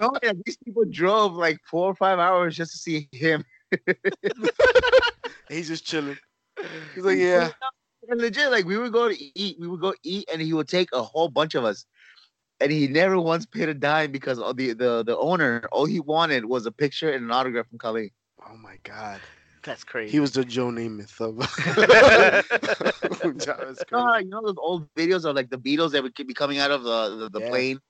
[SPEAKER 4] Oh, yeah, these people drove like four or five hours just to see him.
[SPEAKER 3] He's just chilling. He's like, yeah.
[SPEAKER 4] And legit, like we would go to eat, we would go eat, and he would take a whole bunch of us. And he never once paid a dime because of the, the the owner, all he wanted was a picture and an autograph from Khali.
[SPEAKER 3] Oh my god.
[SPEAKER 1] That's crazy.
[SPEAKER 3] He was the Joe Namath of. That was
[SPEAKER 4] Oh, you know those old videos of like the Beatles that would be coming out of the the, the
[SPEAKER 3] Yeah.
[SPEAKER 4] plane.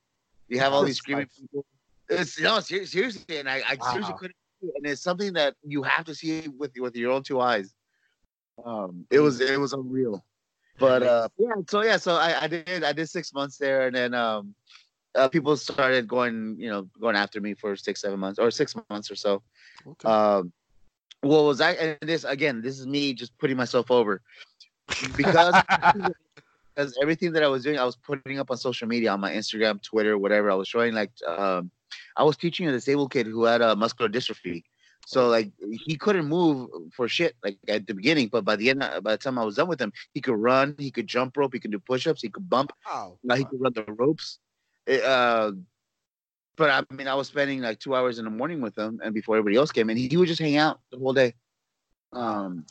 [SPEAKER 4] You have all these screaming
[SPEAKER 3] nice.
[SPEAKER 4] people. It's no ser- seriously, and I, I seriously couldn't. do it, And it's something that you have to see with with your own two eyes. Um, it was it was unreal. But uh, yeah, so yeah, so I, I did I did six months there, and then um, uh, people started going, you know, going after me for six seven months or six months or so.
[SPEAKER 3] Okay.
[SPEAKER 4] Um, what was I? And this again, this is me just putting myself over because because everything that I was doing, I was putting up on social media, on my Instagram, Twitter, whatever. I was showing like um, I was teaching a disabled kid who had a muscular dystrophy. So like he couldn't move for shit like at the beginning, but by the end, by the time I was done with him, he could run, he could jump rope, he could do push-ups, he could bump,
[SPEAKER 3] wow.
[SPEAKER 4] now he could run the ropes. It, uh, but I mean, I was spending like two hours in the morning with him, and before everybody else came in, he, he would just hang out the whole day, um,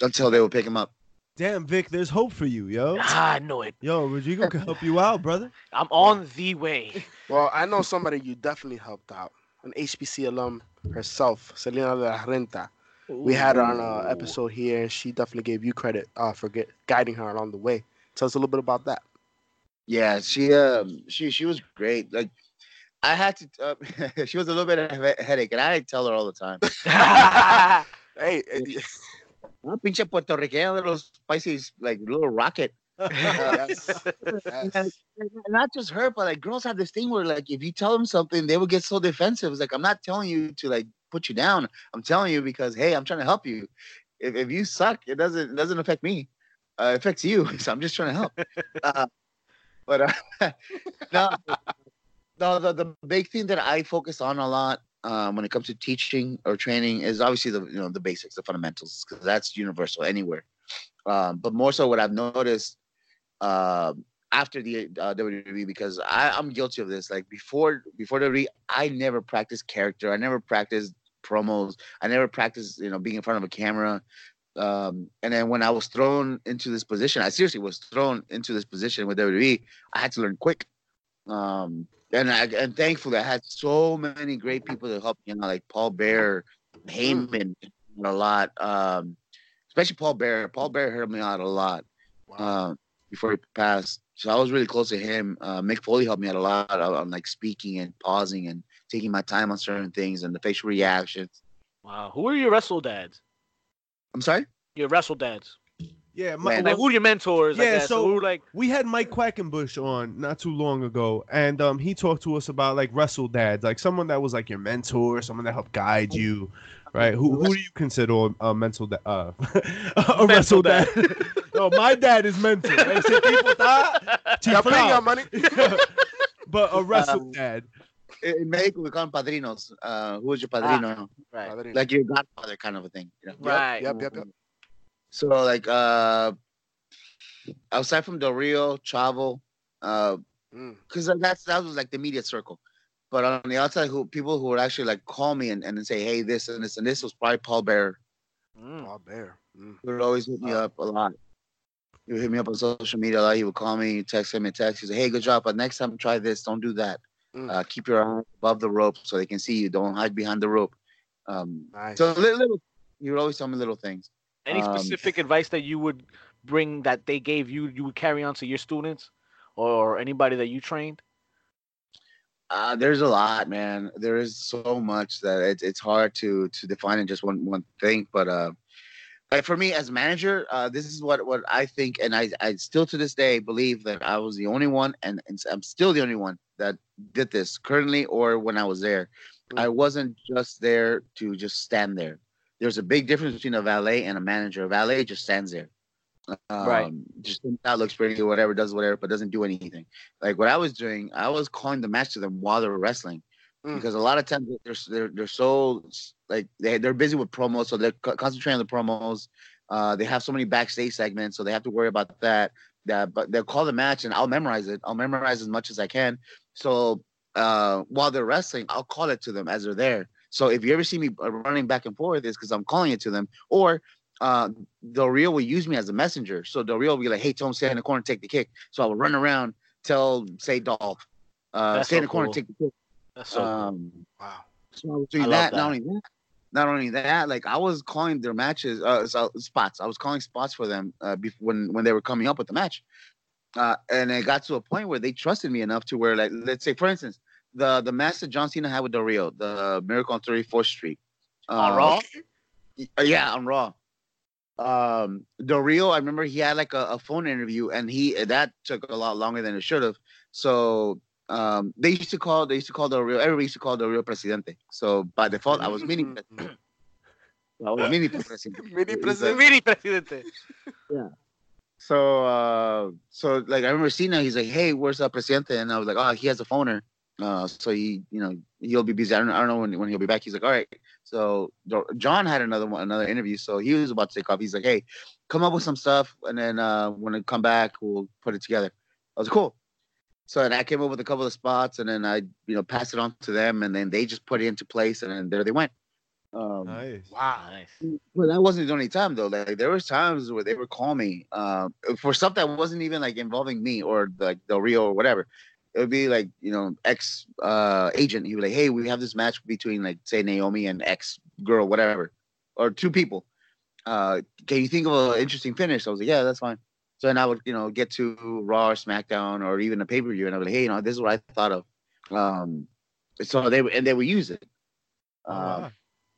[SPEAKER 4] until they would pick him up.
[SPEAKER 2] Damn, Vic, there's hope for you, yo.
[SPEAKER 1] Ah, I know it.
[SPEAKER 2] Yo, Rodrigo can help you out, brother.
[SPEAKER 1] I'm on the way.
[SPEAKER 3] Well, I know somebody you definitely helped out. An HBC alum herself, Selena de la Renta. We had her on an episode here, and she definitely gave you credit uh, for get, guiding her along the way. Tell us a little bit about that.
[SPEAKER 4] Yeah, she um she she was great. Like I had to. Uh, she was a little bit of a headache, and I tell her all the time.
[SPEAKER 3] Hey, eh,
[SPEAKER 4] "Ah, pinche Puertorriqueño, little spicy, like little rocket.
[SPEAKER 3] Yes,
[SPEAKER 4] And
[SPEAKER 3] yes.
[SPEAKER 4] not just her, but like girls have this thing where like if you tell them something, they will get so defensive. It's like I'm not telling you to like put you down. I'm telling you because hey, I'm trying to help you. If, if you suck, it doesn't it doesn't affect me. Uh, it affects you. So I'm just trying to help. uh, but uh, no, no, the, the big thing that I focus on a lot um, when it comes to teaching or training is obviously the you know the basics, the fundamentals, because that's universal anywhere. Um, but more so, what I've noticed um, after the uh, WWE, because I, I'm guilty of this. Like before, before WWE, I never practiced character. I never practiced promos. I never practiced, you know, being in front of a camera. Um, and then when I was thrown into this position, I seriously was thrown into this position with WWE. I had to learn quick. Um, and I, and thankfully, I had so many great people to help me out, like Paul Bearer, Heyman, a lot. Um, especially Paul Bearer. Paul Bearer helped me out a lot uh, before he passed. So I was really close to him. Uh, Mick Foley helped me out a lot on, on like speaking and pausing and taking my time on certain things and the facial reactions.
[SPEAKER 1] wow. Who are your wrestle dads?
[SPEAKER 4] I'm sorry.
[SPEAKER 1] Your wrestle dads.
[SPEAKER 2] Yeah, my,
[SPEAKER 4] Man,
[SPEAKER 1] Like, who are your mentors? I
[SPEAKER 2] Yeah,
[SPEAKER 1] guess?
[SPEAKER 2] so-
[SPEAKER 1] who like
[SPEAKER 2] we had Mike Quackenbush on not too long ago, and um, he talked to us about like wrestle dads, like someone that was like your mentor, someone that helped guide you, right? Who who do you consider a mental da- uh, a wrestle dad? no, my dad is mental. Ese tipo está
[SPEAKER 3] Ya
[SPEAKER 2] chiflado.
[SPEAKER 3] money.
[SPEAKER 2] but a wrestle
[SPEAKER 4] Um,
[SPEAKER 2] dad.
[SPEAKER 4] In Mexico, we call them padrinos. Uh, who is your padrino?
[SPEAKER 1] right,
[SPEAKER 3] Padrino.
[SPEAKER 4] Like your godfather, kind of a thing. You know?
[SPEAKER 1] right.
[SPEAKER 3] Yep, yep, yep.
[SPEAKER 4] So like uh outside from Del Rio, Chavo, uh
[SPEAKER 3] Mm.
[SPEAKER 4] because that's that was like the media circle. But on the outside, who people who would actually like call me and, and say, hey, this and this and this was probably Paul Bearer.
[SPEAKER 1] Mm.
[SPEAKER 3] Paul Bearer. Mm.
[SPEAKER 4] He would always hit me up a lot. He would hit me up on social media a lot. He would call me, text him, and text. He'd say, hey, good job, but next time try this. Don't do that.
[SPEAKER 3] Mm.
[SPEAKER 4] Uh, keep your eye above the rope so they can see you. Don't hide behind the rope. Um,
[SPEAKER 3] Nice.
[SPEAKER 4] so little, little, he would always tell me little things.
[SPEAKER 1] Any
[SPEAKER 4] Um,
[SPEAKER 1] specific advice that you would bring that they gave you, you would carry on to your students or anybody that you trained?
[SPEAKER 4] Uh, there's a lot, man. There is so much that it's it's hard to to define in just one one thing. But uh, like for me as manager, uh, this is what what I think, and I I still to this day believe that I was the only one, and, and I'm still the only one that did this currently or when I was there.
[SPEAKER 3] Mm.
[SPEAKER 4] I wasn't just there to just stand there. There's a big difference between a valet and a manager. A valet just stands there. Um,
[SPEAKER 1] Right.
[SPEAKER 4] Just that looks pretty or whatever, does whatever, but doesn't do anything like what I was doing, I was calling the match to them while they were wrestling,
[SPEAKER 3] Mm.
[SPEAKER 4] because a lot of times they're they're they're so like they they're busy with promos, so they're co- concentrating on the promos. Uh, they have so many backstage segments, so they have to worry about that. That but they'll call the match, and I'll memorize it. I'll memorize as much as I can. So uh, while they're wrestling, I'll call it to them as they're there. So if you ever see me uh, running back and forth, it's because I'm calling it to them, or uh, Del Rio will use me as a messenger. So Del Rio will be like, "Hey, Tom, stay in the corner, take the kick." So I will run around, tell, say, Dolph, uh, stay in the corner,
[SPEAKER 1] cool.
[SPEAKER 4] take the kick.
[SPEAKER 1] That's so cool.
[SPEAKER 4] Um,
[SPEAKER 3] Wow.
[SPEAKER 4] so I was doing
[SPEAKER 1] love
[SPEAKER 4] that,
[SPEAKER 1] that.
[SPEAKER 4] Not only that, not only that, like I was calling their matches, uh, so- spots. I was calling spots for them uh, bef- when when they were coming up with the match, uh, and it got to a point where they trusted me enough to where, like, let's say, for instance, the the match that John Cena had with Del Rio, the Miracle on 34th Street,
[SPEAKER 1] On
[SPEAKER 4] uh,
[SPEAKER 1] Raw?
[SPEAKER 4] uh, yeah, on Raw. Um, Del Rio, I remember he had like a, a phone interview, and he that took a lot longer than it should have. So um, they used to call they used to call Del Rio. Everybody used to call Del Rio Presidente. So by default, I was mini.
[SPEAKER 3] Mm.
[SPEAKER 4] Presidente. I was mini Presidente.
[SPEAKER 3] Mini
[SPEAKER 4] It's
[SPEAKER 3] president.
[SPEAKER 1] Mini presidente.
[SPEAKER 4] So uh, so like I remember Cena, he's like, "Hey, where's the Presidente?" And I was like, "Oh, he has a phoner." Uh, so he, you know, he'll be busy. I don't, I don't know when, when he'll be back. He's like, all right. So John had another one, another interview. So he was about to take off. He's like, hey, come up with some stuff, and then uh, when I come back, we'll put it together. I was like, cool. So then I came up with a couple of spots, and then I, you know, passed it on to them, and then they just put it into place, and then there they went. Um,
[SPEAKER 2] Nice.
[SPEAKER 3] Wow.
[SPEAKER 1] Nice.
[SPEAKER 4] well, that wasn't the only time though. Like there was times where they would call me uh, for stuff that wasn't even like involving me or like Del Rio or whatever. It would be like you know ex uh, agent. He would be like, hey, we have this match between like say Naomi and ex girl, whatever, or two people. Uh, can you think of an interesting finish? I was like, yeah, that's fine. So then I would you know get to Raw or SmackDown or even a pay per view, and I would like, hey, you know, this is what I thought of. Um, so they would and they would use it.
[SPEAKER 2] Oh,
[SPEAKER 4] Uh,
[SPEAKER 2] wow.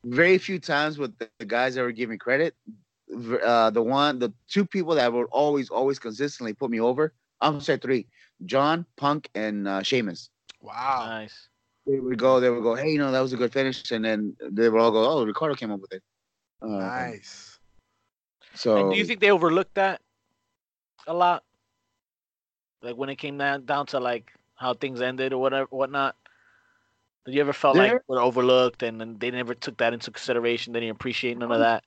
[SPEAKER 4] very few times with the, the guys that were giving credit. Uh, the one, the two people that would always, always consistently put me over. I'm sorry, three: John, Punk, and uh, Sheamus.
[SPEAKER 3] Wow.
[SPEAKER 1] Nice.
[SPEAKER 4] They would go, they would go, hey, you know, that was a good finish, and then they would all go, oh, Ricardo came up with it. Uh,
[SPEAKER 3] Nice.
[SPEAKER 4] So
[SPEAKER 1] And do you think they overlooked that a lot? Like when it came down down to like how things ended or whatever, whatnot. Did you ever felt like
[SPEAKER 4] There-
[SPEAKER 1] were overlooked and then they never took that into consideration? They didn't appreciate none of that.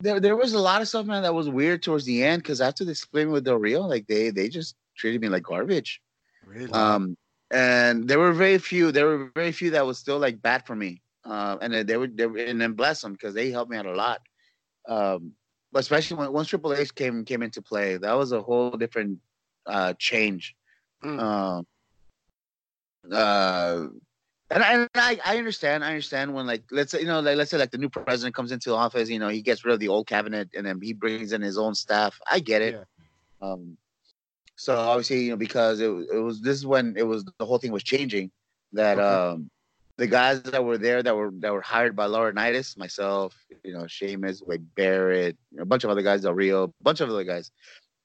[SPEAKER 4] there, there was a lot of stuff, man, that was weird towards the end because after they split me with Del Rio, like they, they just treated me like garbage.
[SPEAKER 3] Really?
[SPEAKER 4] Um, and there were very few. There were very few that was still like bad for me. Uh, and they- they were, they were, and then bless them because they helped me out a lot. Um, but especially when once Triple H came came into play, that was a whole different uh change.
[SPEAKER 3] Mm.
[SPEAKER 4] Um, uh, and I, and I I understand. I understand when like let's say you know like let's say like the new president comes into office, you know he gets rid of the old cabinet and then he brings in his own staff. I get it.
[SPEAKER 2] Yeah.
[SPEAKER 4] Um, so obviously, you know, because it, it was this is when it was the whole thing was changing that
[SPEAKER 3] Okay.
[SPEAKER 4] um the guys that were there that were that were hired by Laurinaitis, myself, you know, Sheamus, Wade Barrett, a bunch of other guys, Del Rio, a bunch of other guys.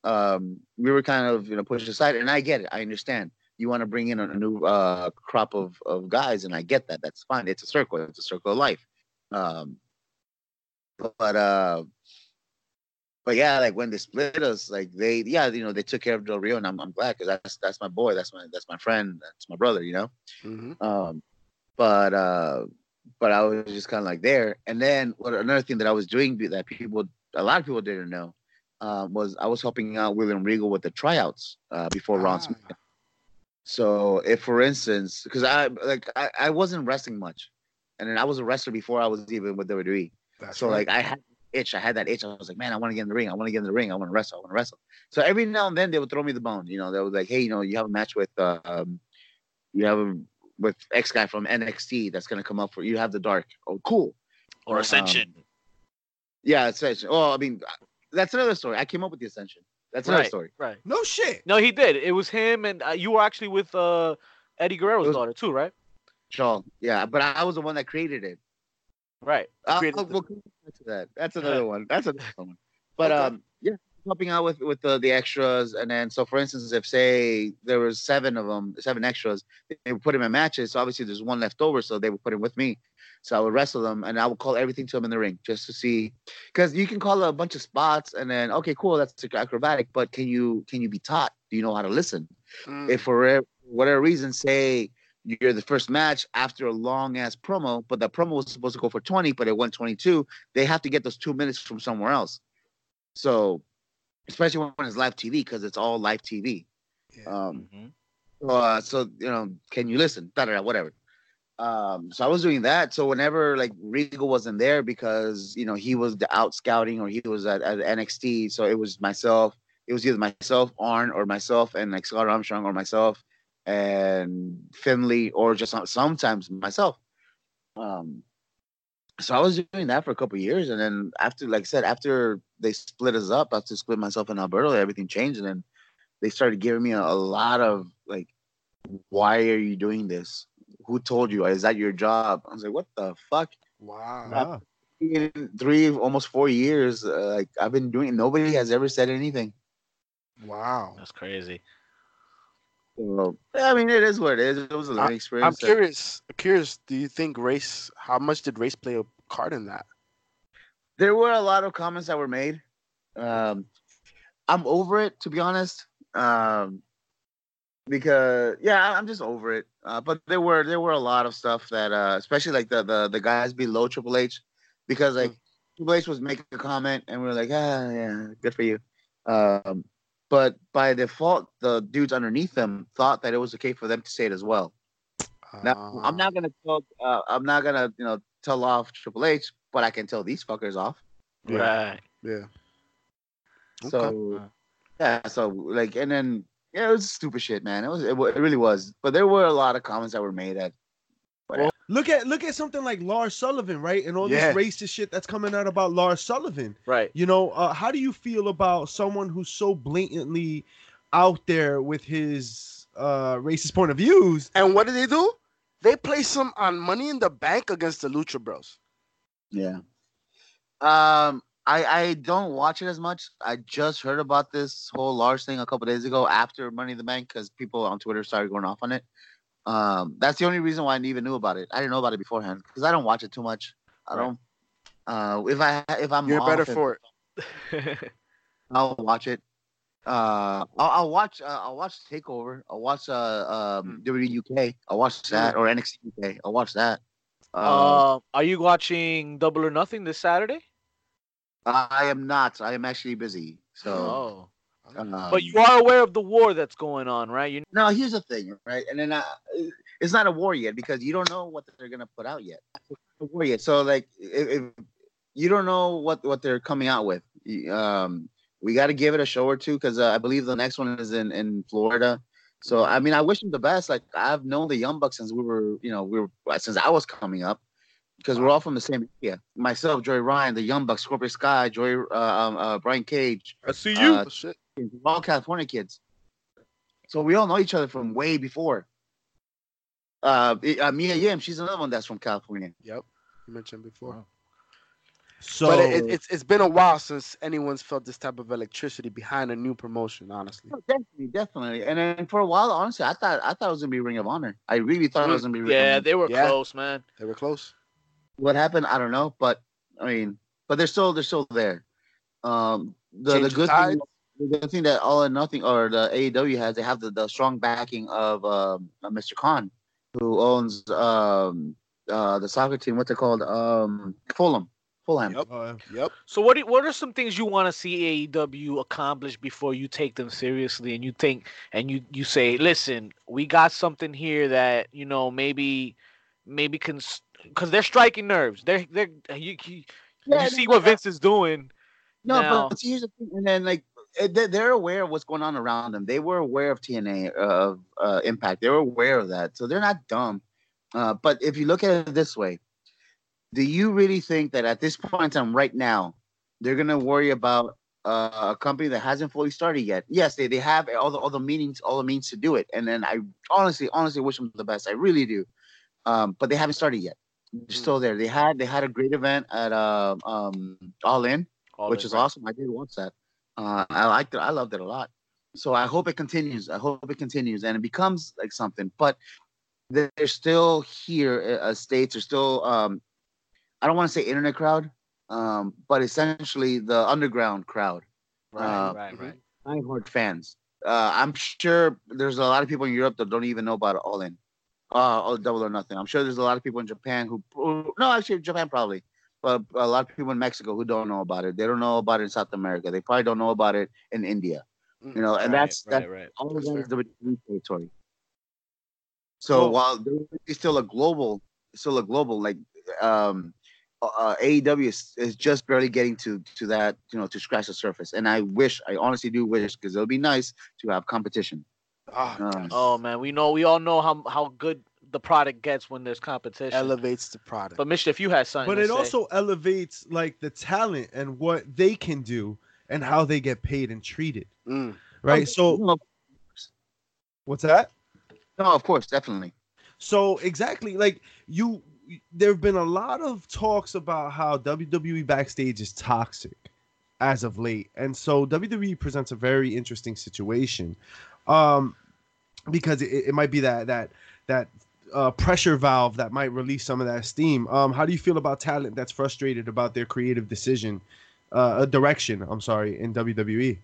[SPEAKER 4] Um, we were kind of you know pushed aside, and I get it. I understand. You want to bring in a, new uh, crop of of guys, and I get that. That's fine. It's a circle. It's a circle of life. Um, but uh, but yeah, like when they split us, like they yeah, you know, they took care of Del Rio, and I'm I'm glad because that's that's my boy, that's my that's my friend, that's my brother, you know.
[SPEAKER 3] hmm
[SPEAKER 4] Um, but uh, but I was just kind of like there. And then what another thing that I was doing that people, a lot of people didn't know, um, was I was helping out William Regal with the tryouts uh, before Ron Smith.
[SPEAKER 3] Ah.
[SPEAKER 4] So if, for instance, because I like I, I wasn't wrestling much, and then I was a wrestler before I was even with WWE.
[SPEAKER 3] That's
[SPEAKER 4] so
[SPEAKER 3] right.
[SPEAKER 4] like I had itch, I had that itch. I was like, man, I want to get in the ring. I want to get in the ring. I want to wrestle. I want to wrestle. So every now and then they would throw me the bone. You know, they was like, hey, you know, you have a match with uh, um, you have a with X guy from NXT that's gonna come up for you. Have the dark. Oh, cool.
[SPEAKER 5] Or
[SPEAKER 4] Um,
[SPEAKER 5] Ascension.
[SPEAKER 4] Yeah, Ascension. Oh, I mean, that's another story. I came up with the Ascension. That's another
[SPEAKER 1] Right.
[SPEAKER 4] story.
[SPEAKER 1] Right.
[SPEAKER 2] No shit.
[SPEAKER 1] No, he did. It was him, and uh, you were actually with uh, Eddie Guerrero's
[SPEAKER 4] was-
[SPEAKER 1] daughter too, right?
[SPEAKER 4] Shaul. Yeah, but I was the one that created it.
[SPEAKER 1] Right.
[SPEAKER 4] Uh,
[SPEAKER 3] Created
[SPEAKER 4] uh, we'll come back to that. That's another one. That's another one. But
[SPEAKER 3] Okay.
[SPEAKER 4] um, yeah, helping out with with the, the extras, and then so for instance, if say there was seven of them, seven extras, they would put them in matches. So obviously there's one left over, so they would put him with me. So I would wrestle them, and I would call everything to them in the ring just to see, because you can call a bunch of spots, and then okay, cool, that's acrobatic, but can you can you be taught? Do you know how to listen?
[SPEAKER 3] Mm.
[SPEAKER 4] if for whatever reason, say you're the first match after a long ass promo, but the promo was supposed to go for 20, but it went 22, they have to get those two minutes from somewhere else. So, especially when it's live TV, because it's all live TV.
[SPEAKER 3] Yeah.
[SPEAKER 4] Um,
[SPEAKER 1] Mhm.
[SPEAKER 4] so, uh, so you know, can you listen? Da, da, da, whatever. Um, so I was doing that. So whenever like Regal wasn't there because you know he was the out scouting or he was at, at NXT, so it was myself. It was either myself, Arn, or myself and like Scott Armstrong, or myself and Finlay, or just sometimes myself. Um, so I was doing that for a couple years, and then after, like I said, after they split us up, after split myself and Alberto, everything changed, and then they started giving me a, a lot of like, why are you doing this? Who told you? Is that your job? I was like, what the fuck?
[SPEAKER 3] wow.
[SPEAKER 2] Wow.
[SPEAKER 4] In three, almost four years, uh, like I've been doing. it. Nobody has ever said anything.
[SPEAKER 3] Wow.
[SPEAKER 1] That's crazy.
[SPEAKER 4] So I mean, it is what it is. It was a learning experience.
[SPEAKER 3] I'm
[SPEAKER 4] experience. that-
[SPEAKER 3] curious. Curious. Do you think race? How much did race play a part in that?
[SPEAKER 4] There were a lot of comments that were made. Um, I'm over it, to be honest. Um, because yeah, I'm just over it. Uh, but there were there were a lot of stuff that, uh, especially like the the the guys below Triple H, because like Triple H was making a comment, and we are like, ah, yeah, good for you. Um, but by default, the dudes underneath them thought that it was okay for them to say it as well. Now, I'm
[SPEAKER 3] Uh,
[SPEAKER 4] not gonna tell. Uh, I'm not gonna, you know, tell off Triple H, but I can tell these fuckers off.
[SPEAKER 3] Yeah.
[SPEAKER 1] Right.
[SPEAKER 3] Yeah. Okay.
[SPEAKER 4] So yeah, so like, and then yeah, it was stupid shit, man. It was, it, it really was. But there were a lot of comments that were made that.
[SPEAKER 2] Look at look at something like Lars Sullivan, right? And all
[SPEAKER 3] Yeah.
[SPEAKER 2] this racist shit that's coming out about Lars Sullivan.
[SPEAKER 1] Right.
[SPEAKER 2] You know, uh, how do you feel about someone who's so blatantly out there with his uh, racist point of views?
[SPEAKER 3] And what did they do? They placed him on Money in the Bank against the Lucha Bros.
[SPEAKER 4] Yeah. Um, I I don't watch it as much. I just heard about this whole Lars thing a couple days ago after Money in the Bank because people on Twitter started going off on it. Um, that's the only reason why I even knew about it. I didn't know about it beforehand because I don't watch it too much. I
[SPEAKER 1] Right.
[SPEAKER 4] don't. Uh, if I if I'm
[SPEAKER 3] You're better
[SPEAKER 4] off, if-
[SPEAKER 3] for it.
[SPEAKER 4] I'll watch it. Uh, I'll, I'll watch. Uh, I'll watch Takeover. I'll watch uh um WWE UK. I'll watch that or NXT UK. I'll watch that. Uh,
[SPEAKER 1] are you watching Double or Nothing this Saturday?
[SPEAKER 4] I am not. I am actually busy. So,
[SPEAKER 1] Oh.
[SPEAKER 4] um,
[SPEAKER 1] But you are aware of the war that's going on, right? You
[SPEAKER 4] no. Here's the thing, right? And then uh, it's not a war yet because you don't know what they're gonna put out yet. It's not a war yet. So like, if, if you don't know what what they're coming out with, um, we got to give it a show or two because uh, I believe the next one is in in Florida. So I mean, I wish him the best. Like I've known the Young Bucks since we were, you know, we were since I was coming up, because we're all from the same area. Myself, Joey Ryan, the Young Bucks, Scorpio Sky, Joey, uh, um, uh, Brian Cage,
[SPEAKER 3] I see
[SPEAKER 4] you.
[SPEAKER 3] Oh, shit.
[SPEAKER 4] all California kids. So we all know each other from way before. Uh, uh, Mia Yim, she's another one that's from California.
[SPEAKER 3] Yep, you mentioned before.
[SPEAKER 1] Wow.
[SPEAKER 2] So
[SPEAKER 3] but it, it's it's been a while since anyone's felt this type of electricity behind a new promotion. Honestly,
[SPEAKER 4] Oh, Definitely, definitely. And then for a while, honestly, I thought I thought it was gonna be Ring of Honor. I really thought it was gonna be Ring of
[SPEAKER 1] Yeah,
[SPEAKER 4] Honor.
[SPEAKER 1] they were
[SPEAKER 3] Yeah.
[SPEAKER 1] close, man.
[SPEAKER 3] they were close.
[SPEAKER 4] What happened? I don't know, but I mean, but they're still they're still there. Um, the the
[SPEAKER 3] Change of
[SPEAKER 4] good
[SPEAKER 3] tides.
[SPEAKER 4] thing, the good thing that All or Nothing or the AEW has, they have the, the strong backing of um, uh, Mr. Khan, who owns um, uh, the soccer team. What's it called? Um, Fulham. Fulham.
[SPEAKER 3] Yep.
[SPEAKER 2] uh,
[SPEAKER 3] Yep.
[SPEAKER 1] So what do, what are some things you want to see AEW accomplish before you take them seriously and you think and you you say, listen, we got something here that you know maybe maybe can because they're striking nerves. They're they're you you,
[SPEAKER 4] Yeah,
[SPEAKER 1] you see
[SPEAKER 4] no,
[SPEAKER 1] what Vince is doing.
[SPEAKER 4] No,
[SPEAKER 1] now.
[SPEAKER 4] but see, here's the thing. And then, like, eh, they- they're aware of what's going on around them. They were aware of TNA, of uh, Impact. They were aware of that. So they're not dumb. Uh, but if you look at it this way, do you really think that at this point in time, right now, they're going to worry about uh, a company that hasn't fully started yet? Yes, they, they have all the, all the meanings, all the means to do it. And then I honestly, honestly wish them the best. I really do. Um, but they haven't started yet. They're still there. They had they had a great event at uh, um, All In
[SPEAKER 1] All
[SPEAKER 4] which
[SPEAKER 1] in,
[SPEAKER 4] is
[SPEAKER 1] right?
[SPEAKER 4] awesome. I did watch that. Uh, I liked it. I loved it a lot. So I hope it continues. I hope it continues and it becomes like something. But they're still here. Uh, states are still. Um, I don't want to say internet crowd, um, but essentially the underground crowd.
[SPEAKER 1] Right,
[SPEAKER 4] uh,
[SPEAKER 1] right, right.
[SPEAKER 4] diehard fans. Uh, I'm sure there's a lot of people in Europe that don't even know about All In, uh, or Double or Nothing. I'm sure there's a lot of people in Japan who, no, actually Japan probably, but a lot of people in Mexico who don't know about it. They don't know about it in South America. They probably don't know about it in India. You know, and
[SPEAKER 1] right,
[SPEAKER 4] that's
[SPEAKER 1] right,
[SPEAKER 4] that's
[SPEAKER 1] right.
[SPEAKER 4] all of
[SPEAKER 3] That's
[SPEAKER 4] that is
[SPEAKER 3] fair.
[SPEAKER 4] the territory. So
[SPEAKER 1] Cool.
[SPEAKER 4] while it's still a global, still a global like um, uh, AEW is, is just barely getting to to that, you know, to scratch the surface. And I wish, I honestly do wish, because it'll be nice to have competition.
[SPEAKER 3] Ah,
[SPEAKER 4] Um,
[SPEAKER 1] Oh man, we know we all know how how good the product gets when there's competition.
[SPEAKER 3] elevates the product.
[SPEAKER 1] But Misha, if you had something,
[SPEAKER 2] but
[SPEAKER 1] to
[SPEAKER 2] it
[SPEAKER 1] say-
[SPEAKER 2] also elevates like the talent and what they can do and how they get paid and treated.
[SPEAKER 3] Mm.
[SPEAKER 2] Right. So
[SPEAKER 4] no,
[SPEAKER 2] what's that?
[SPEAKER 4] no, of course, definitely.
[SPEAKER 2] So exactly, like you, there have been a lot of talks about how WWE backstage is toxic as of late, and so WWE presents a very interesting situation, um, because it, it might be that that that uh, pressure valve that might release some of that steam. Um, how do you feel about talent that's frustrated about their creative decision, uh, direction? I'm sorry, in? WWE.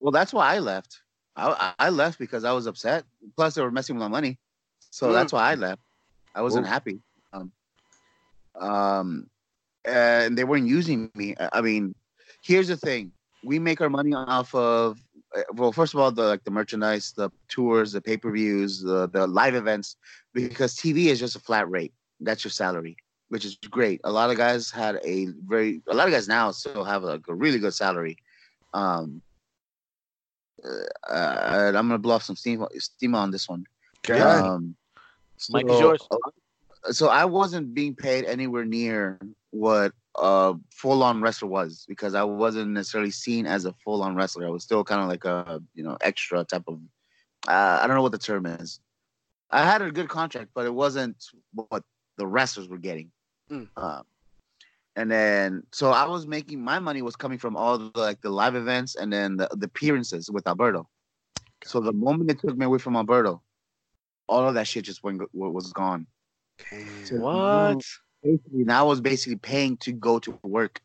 [SPEAKER 4] Well, that's why I left. I, I left because I was upset. Plus, they were messing with my money, so
[SPEAKER 3] Mm.
[SPEAKER 4] that's why I left. I wasn't
[SPEAKER 3] Oh.
[SPEAKER 4] happy. Um, and they weren't using me. I mean, here's the thing: we make our money off of uh, well, first of all, the like the merchandise, the tours, the pay per views, the the live events, because TV is just a flat rate. That's your salary, which is great. A lot of guys had a very, a lot of guys now still have like a really good salary. Um, uh, I'm gonna blow off some steam steam on this one.
[SPEAKER 3] Okay.
[SPEAKER 4] Um,
[SPEAKER 1] Mike is yours.
[SPEAKER 4] So I wasn't being paid anywhere near what a full on wrestler was because I wasn't necessarily seen as a full on wrestler. I was still kind of like a you know extra type of. Uh, I don't know what the term is. I had a good contract, but it wasn't what the wrestlers were getting.
[SPEAKER 3] Mm.
[SPEAKER 4] Um, and then so I was making my money was coming from all the like the live events and then the, the appearances with Alberto. So the moment they took me away from Alberto, all of that shit just went was gone.
[SPEAKER 3] Damn.
[SPEAKER 1] What?
[SPEAKER 4] Basically, now I was basically paying to go to work.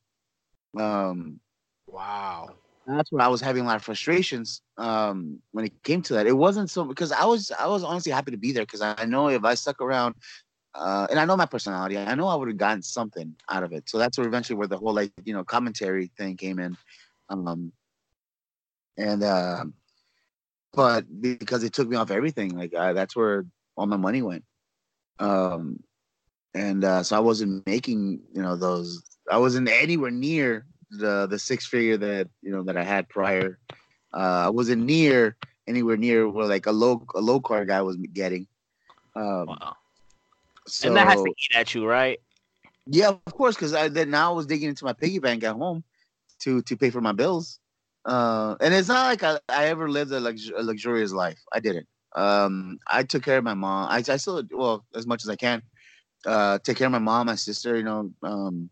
[SPEAKER 4] Um,
[SPEAKER 3] Wow.
[SPEAKER 4] that's where I was having a lot of frustrations um, when it came to that. It wasn't so because I was I was honestly happy to be there because I know if I stuck around, uh, and I know my personality, I know I would have gotten something out of it. So that's where eventually where the whole like you know commentary thing came in, um, and uh, but because it took me off everything, like uh, that's where all my money went, um, and uh, so I wasn't making you know those. I wasn't anywhere near the the six figure that you know that I had prior. Uh, I wasn't near anywhere near where like a low a low card guy was getting. Um,
[SPEAKER 1] Wow.
[SPEAKER 4] so,
[SPEAKER 1] and that has to eat at you, right?
[SPEAKER 4] yeah, of course, because I then now I was digging into my piggy bank at home to to pay for my bills. Uh, and it's not like I, I ever lived a, lux- a luxurious life. I didn't. Um, I took care of my mom. I, I still, well, as much as I can, uh, take care of my mom, my sister. You know, um,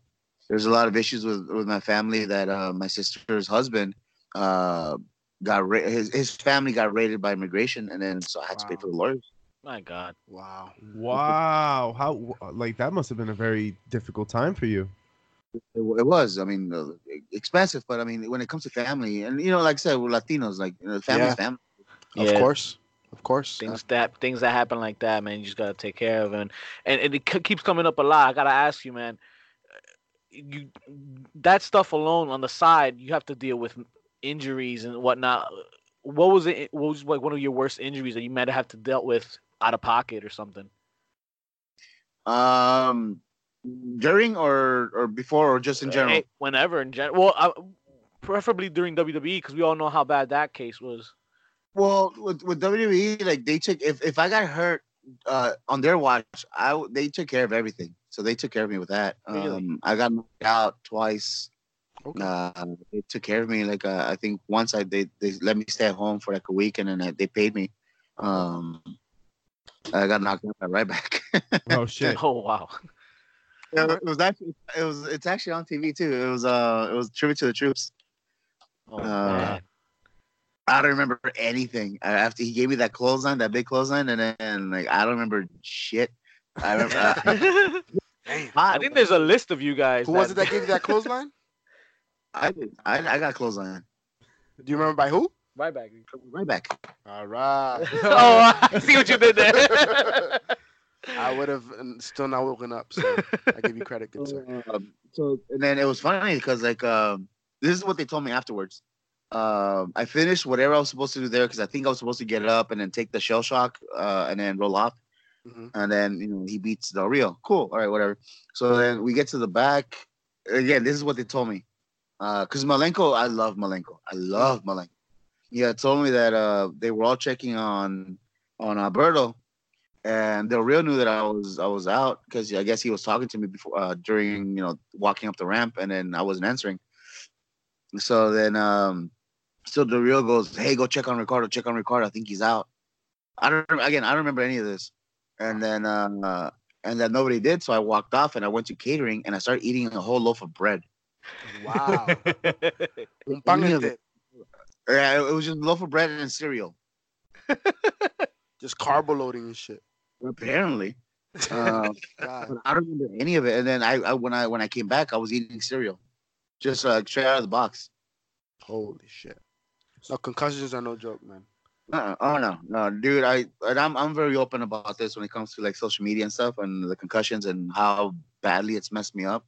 [SPEAKER 4] there's a lot of issues with with my family that uh, my sister's husband uh, got ra- his his family got raided by immigration, and then so I had to pay for the lawyers.
[SPEAKER 1] My God.
[SPEAKER 3] Wow.
[SPEAKER 2] Wow, how like that must have been a very difficult time for you.
[SPEAKER 4] It, it was, I mean, uh, expensive, but I mean, when it comes to family, and you know, like I said, we're Latinos, like you know, family's
[SPEAKER 3] Yeah.
[SPEAKER 4] family.
[SPEAKER 3] Of
[SPEAKER 1] Yeah.
[SPEAKER 3] course. Of course.
[SPEAKER 1] Things that things that happen like that, man, you just gotta take care of, and and, and it ke- keeps coming up a lot. I gotta ask you, man. You that stuff alone on the side, you have to deal with injuries and whatnot. What was it? What was like one of your worst injuries that you might have to dealt with out of pocket or something?
[SPEAKER 4] Um, during or or before or just in general.
[SPEAKER 1] Eh, whenever in general. Well, I, preferably during WWE because we all know how bad that case was.
[SPEAKER 4] Well, with, with WWE, like they took if if I got hurt uh on their watch, I they took care of everything. So they took care of me with that.
[SPEAKER 1] Really?
[SPEAKER 4] Um, I got knocked out twice.
[SPEAKER 3] Okay.
[SPEAKER 4] Uh, they took care of me. Like uh, I think once I they they let me stay at home for like a week, and then uh, they paid me. Um, I got knocked out right back.
[SPEAKER 2] Oh shit.
[SPEAKER 1] Oh wow.
[SPEAKER 4] it was actually it was it's actually on TV too. It was uh it was tribute to the troops.
[SPEAKER 1] Oh
[SPEAKER 4] Uh,
[SPEAKER 1] man.
[SPEAKER 4] I don't remember anything Uh, after he gave me that clothesline, that big clothesline, and then like I don't remember shit. I remember. Uh,
[SPEAKER 3] Damn.
[SPEAKER 1] I think there's a list of you guys.
[SPEAKER 3] Who was it that gave you that clothesline?
[SPEAKER 4] I did. I, I got clothesline
[SPEAKER 3] Do you remember by who?
[SPEAKER 1] Ryback.
[SPEAKER 4] right back.
[SPEAKER 3] All right.
[SPEAKER 1] oh, I see what you did there.
[SPEAKER 3] I would have still not woken up, so I give you credit, good sir.
[SPEAKER 4] Um, so and then it was funny because like um, this is what they told me afterwards. Um, I finished whatever I was supposed to do there because I think I was supposed to get up and then take the shell shock uh, and then roll off.
[SPEAKER 3] Mhm.
[SPEAKER 4] and then you know he beats Del Rio. Cool. All right, whatever. So then we get to the back. Again, this is what they told me. Uh, cause Malenko, I love Malenko. I love Malenko. Yeah, told me that uh they were all checking on on Alberto, and Del Rio knew that I was I was out because I guess he was talking to me before uh, during you know walking up the ramp, and then I wasn't answering. So then um, so Del Rio goes, "Hey, go check on Ricardo. Check on Ricardo. I think he's out." I don't again. I don't remember any of this and then uh, and then nobody did. So I walked off and I went to catering and I started eating a whole loaf of bread.
[SPEAKER 3] Wow. Un pan
[SPEAKER 4] Yeah. Yeah, it was just a loaf of bread and cereal.
[SPEAKER 3] Just carbo loading and shit.
[SPEAKER 4] Apparently, uh,
[SPEAKER 3] God.
[SPEAKER 4] I don't remember any of it. And then I, I when I when I came back, I was eating cereal, just uh, straight out of the box.
[SPEAKER 3] Holy shit. No, concussions are no joke, man.
[SPEAKER 4] Uh, oh no, no, dude. I and I'm I'm very open about this when it comes to like social media and stuff and the concussions and how badly it's messed me up.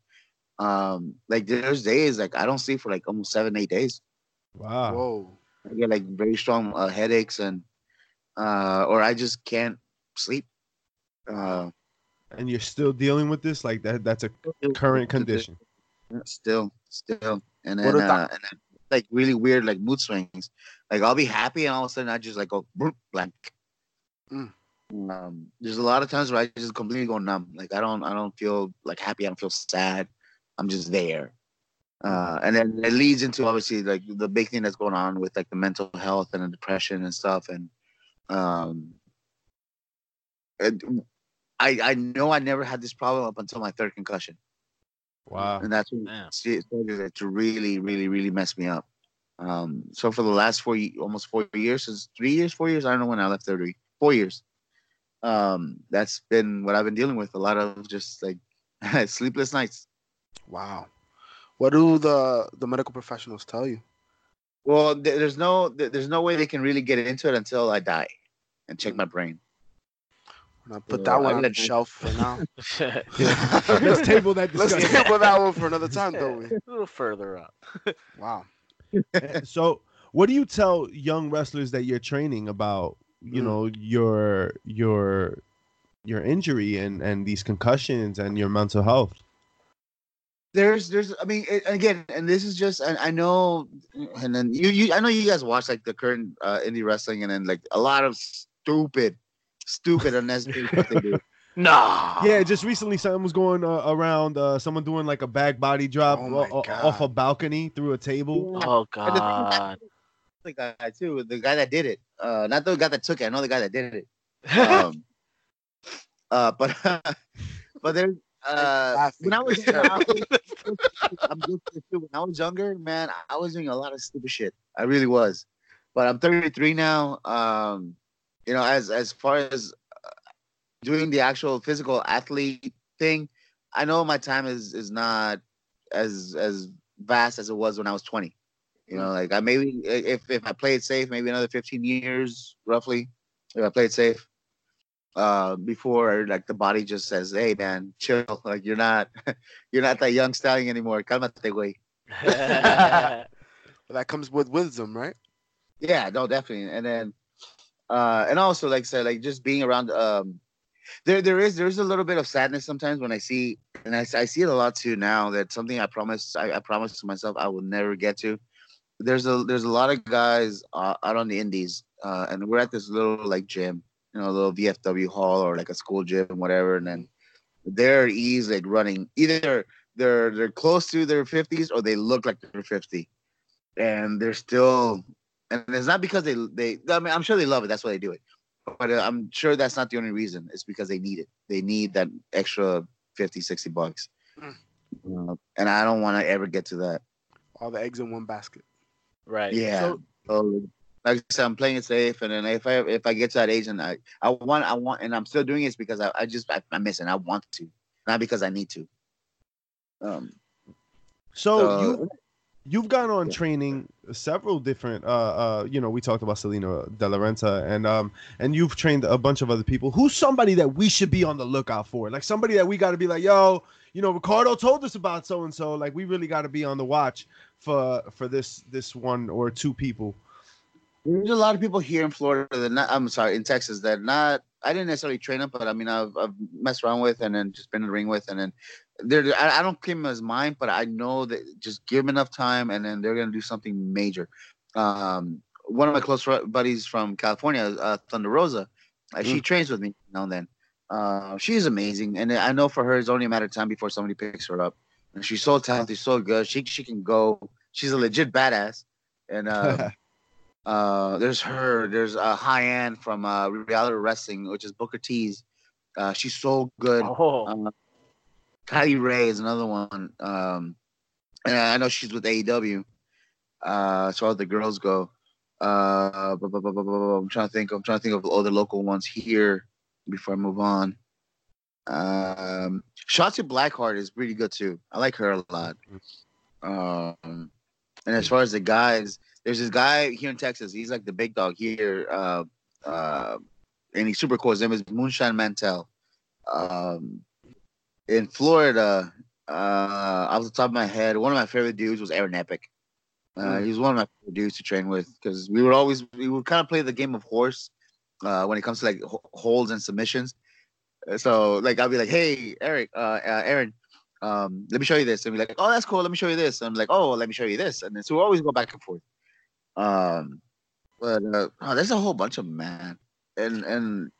[SPEAKER 4] Um, like there's days like I don't sleep for like almost seven eight days.
[SPEAKER 2] Wow.
[SPEAKER 3] Whoa.
[SPEAKER 4] I get like very strong uh, headaches and uh, or I just can't sleep. Uh,
[SPEAKER 2] And you're still dealing with this? Like that that's a current condition.
[SPEAKER 4] Still, still, and
[SPEAKER 3] What are the-
[SPEAKER 4] uh, and then like really weird like mood swings. Like I'll be happy and all of a sudden I just like go blank.
[SPEAKER 3] Mm.
[SPEAKER 4] Um, there's a lot of times where I just completely go numb. Like I don't, I don't feel like happy. I don't feel sad. I'm just there. Uh, and then it leads into obviously like the big thing that's going on with like the mental health and the depression and stuff. And um, it, I I know I never had this problem up until my third concussion,
[SPEAKER 2] Wow.
[SPEAKER 4] and that's when
[SPEAKER 1] Damn.
[SPEAKER 4] it started to really, really, really mess me up. Um, so for the last four, almost four years, since three years, four years, I don't know when I left thirty, four years. Um, that's been what I've been dealing with. A lot of just like sleepless nights.
[SPEAKER 3] Wow. What do the the medical professionals tell you?
[SPEAKER 4] Well, there's no there's no way they can really get into it until I die and check my brain.
[SPEAKER 3] I'll put
[SPEAKER 4] Uh,
[SPEAKER 3] that one on the shelf for now.
[SPEAKER 2] Let's table that
[SPEAKER 3] Let's table that one for another time, don't we?
[SPEAKER 1] a little further up.
[SPEAKER 3] Wow.
[SPEAKER 2] so what do you tell young wrestlers that you're training about you
[SPEAKER 3] Mm.
[SPEAKER 2] know your your your injury and and these concussions and your mental health
[SPEAKER 4] there's there's i mean it, again and this is just I, I know and then you you i know you guys watch like the current uh indie wrestling and then like a lot of stupid stupid unnecessary stuff they do
[SPEAKER 1] Nah.
[SPEAKER 2] yeah just recently something was going uh, around uh someone doing like a back body drop
[SPEAKER 3] Oh my
[SPEAKER 2] o- o- off a balcony through a table
[SPEAKER 1] Oh
[SPEAKER 4] And the thing is that-
[SPEAKER 1] God.
[SPEAKER 4] the guy too, the guy that did it. Uh, not the guy that took it. I know the guy that did it. Um, uh, but but there's uh, when I was,
[SPEAKER 3] It's
[SPEAKER 4] when I was when I was younger, man, I was doing a lot of stupid shit. I really was. But I'm 33 now. Um, you know, as as far as uh, doing the actual physical athlete thing, I know my time is is not as as vast as it was when I was 20. You know, like I maybe if if I play it safe, maybe another 15 years roughly. If I play it safe, uh, before like the body just says, "Hey, man, chill. Like you're not you're not that young stallion anymore. Cálmate, güey."
[SPEAKER 3] that comes with wisdom, right?
[SPEAKER 4] Yeah, no, definitely. And then, uh, and also, like I said, like just being around, um, there, there is, there's a little bit of sadness sometimes when I see, and I, I see it a lot too now. That something I promised, I, I promised to myself I will never get to. There's a, there's a lot of guys uh, out on the indies, uh, and we're at this little like gym, you know, a little VFW hall or like a school gym, whatever, and then they're easy like running. Either they're they're close to their 50s or they look like they're 50, and they're still and it's not because they they I mean I'm sure they love it. That's why they do it. But uh, I'm sure that's not the only reason. It's because they need it. They need that extra 50 60 bucks.
[SPEAKER 3] Mm.
[SPEAKER 4] Uh, and I don't want to ever get to that.
[SPEAKER 3] All the eggs in one basket.
[SPEAKER 1] right.
[SPEAKER 4] yeah.
[SPEAKER 1] So,
[SPEAKER 4] so, like I said I'm playing it safe. And then if I if I get to that age and I I want I want and I'm still doing it because I, I just I, I'm missing I want to. Not because I need to. Um
[SPEAKER 2] So
[SPEAKER 4] so-
[SPEAKER 2] you you've gone on training several different uh uh you know we talked about Salina De La Renta and um and you've trained a bunch of other people. Who's somebody that we should be on the lookout for? Like somebody that we got to be like yo you know Ricardo told us about so and so like we really got to be on the watch for for this this one or two people.
[SPEAKER 4] There's a lot of people here in Florida that not, I'm sorry, in Texas that not I didn't necessarily train them, but I mean I've I've messed around with and then just been in the ring with and then they're I, I don't claim them as mine, but I know that just give them enough time and then they're gonna do something major. Um, one of my close buddies from California, uh, Thunder Rosa, uh, she trains with me now and then. Uh, she's amazing, and I know for her it's only a matter of time before somebody picks her up. And she's so talented, so good. She she can go. She's a legit badass, and. Uh, there's her. There's uh, High End from uh, Reality Wrestling, which is Booker T's. Uh, she's so good.
[SPEAKER 1] oh,
[SPEAKER 4] Uh, Kylie Rae is another one. Um, and I know she's with AEW. Uh, as far as the girls go, uh, bu- bu- bu- I'm trying to think. I'm trying to think of all the local ones here before I move on. Um, Shotzi Blackheart is pretty good too. I like her a lot. Um, and as far as the guys, there's this guy here in Texas. He's like the big dog here. Uh, uh, and he's super cool. His name is Moonshine Mantell. Um, in Florida, uh, off the top of my head, one of my favorite dudes was Aaron Epic. Uh, He was one of my favorite dudes to train with because we would always we would kind of play the game of horse uh, when it comes to like ho- holds and submissions. Uh, So like I'll be like, hey Eric, uh, uh, Aaron, um, let me show you this, and be like, oh that's cool, let me show you this, and I'm like, oh let me show you this, and then so we always go back and forth. Um, but uh, oh, there's a whole bunch of them, man, and and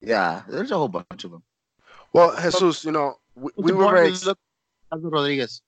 [SPEAKER 4] yeah, there's a whole bunch of them.
[SPEAKER 3] Well, Jesus, you know, we, we were very. ex-
[SPEAKER 4] Ricardo Rodriguez.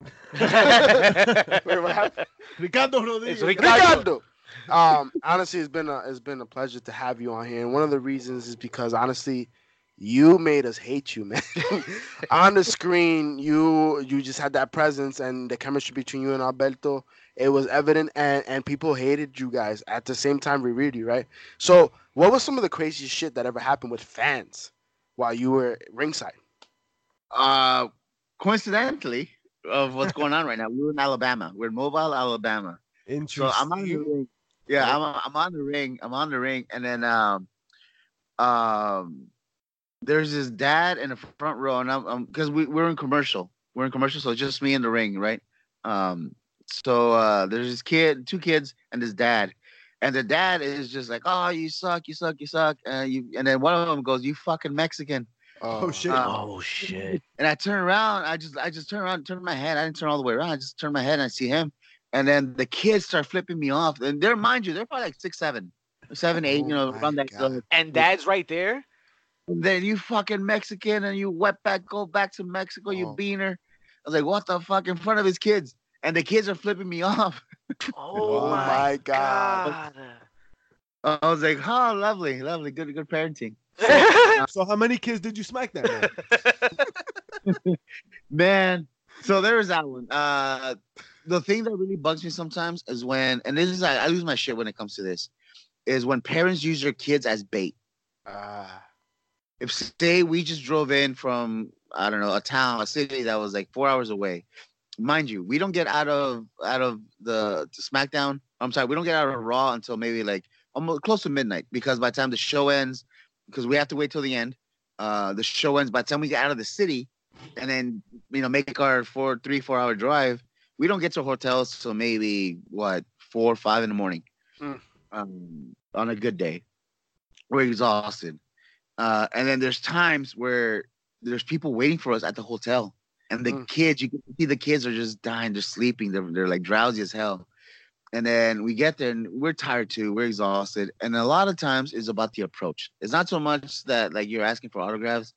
[SPEAKER 3] Wait, what happened?
[SPEAKER 2] Ricardo Rodriguez.
[SPEAKER 1] It's Ricardo.
[SPEAKER 3] Ricardo. Um, honestly, it's been a it's been a pleasure to have you on here, and one of the reasons is because honestly, you made us hate you, man. on the screen, you you just had that presence and the chemistry between you and Alberto. It was evident, and and people hated you guys at the same time. We read you, right? So, what was some of the craziest shit that ever happened with fans while you were ringside?
[SPEAKER 4] Uh, coincidentally, of what's going on right now, we're in Alabama. We're in Mobile, Alabama. So
[SPEAKER 2] Interesting.
[SPEAKER 4] I'm on the ring. Yeah, I'm I'm on the ring. I'm on the ring, and then um, um, there's this dad in the front row, and I'm because we we're in commercial. We're in commercial, so it's just me in the ring, right? Um, so uh, there's this kid, two kids, and this dad, and the dad is just like, "Oh, you suck, you suck, you suck," and you, and then one of them goes, "You fucking Mexican."
[SPEAKER 2] Oh, shit.
[SPEAKER 4] Uh,
[SPEAKER 1] oh shit.
[SPEAKER 4] And I turn around, I just I just turn around, turn my head. I didn't turn all the way around. I just turn my head and I see him. And then the kids start flipping me off. And they're mind you, they're probably like six, seven, seven, eight,
[SPEAKER 3] Oh
[SPEAKER 4] you know,
[SPEAKER 3] my
[SPEAKER 4] around that.
[SPEAKER 3] God.
[SPEAKER 4] zone.
[SPEAKER 1] And dad's right there.
[SPEAKER 4] And then you fucking Mexican and you wet back, go back to Mexico, you
[SPEAKER 3] Oh.
[SPEAKER 4] beaner. I was like, what the fuck in front of his kids? And the kids are flipping me off.
[SPEAKER 1] Oh,
[SPEAKER 3] Oh
[SPEAKER 1] my,
[SPEAKER 3] my
[SPEAKER 1] god.
[SPEAKER 3] God.
[SPEAKER 4] I was like, oh, lovely, lovely, good, good parenting.
[SPEAKER 2] So how many kids did you smack that man?
[SPEAKER 4] Man, so there was that one. Uh, the thing that really bugs me sometimes is when, and this is I, I lose my shit when it comes to this, is when parents use their kids as bait.
[SPEAKER 3] Ah.
[SPEAKER 4] If say we just drove in from I don't know a town, a city that was like four hours away, mind you, we don't get out of out of the, the SmackDown. I'm sorry, we don't get out of Raw until maybe like almost close to midnight because by the time the show ends, because we have to wait till the end. Uh, the show ends by the time we get out of the city, and then you know make our four, three, four hour drive. We don't get to hotels till maybe what four, five in the morning.
[SPEAKER 3] Mm.
[SPEAKER 4] Um, on a good day, we're exhausted. Uh, and then there's times where there's people waiting for us at the hotel, and the
[SPEAKER 3] Mm.
[SPEAKER 4] kids, you can see the kids are just dying, they're sleeping, they're they're like drowsy as hell. And then we get there and we're tired too, we're exhausted. And a lot of times it's about the approach. It's not so much that like you're asking for autographs.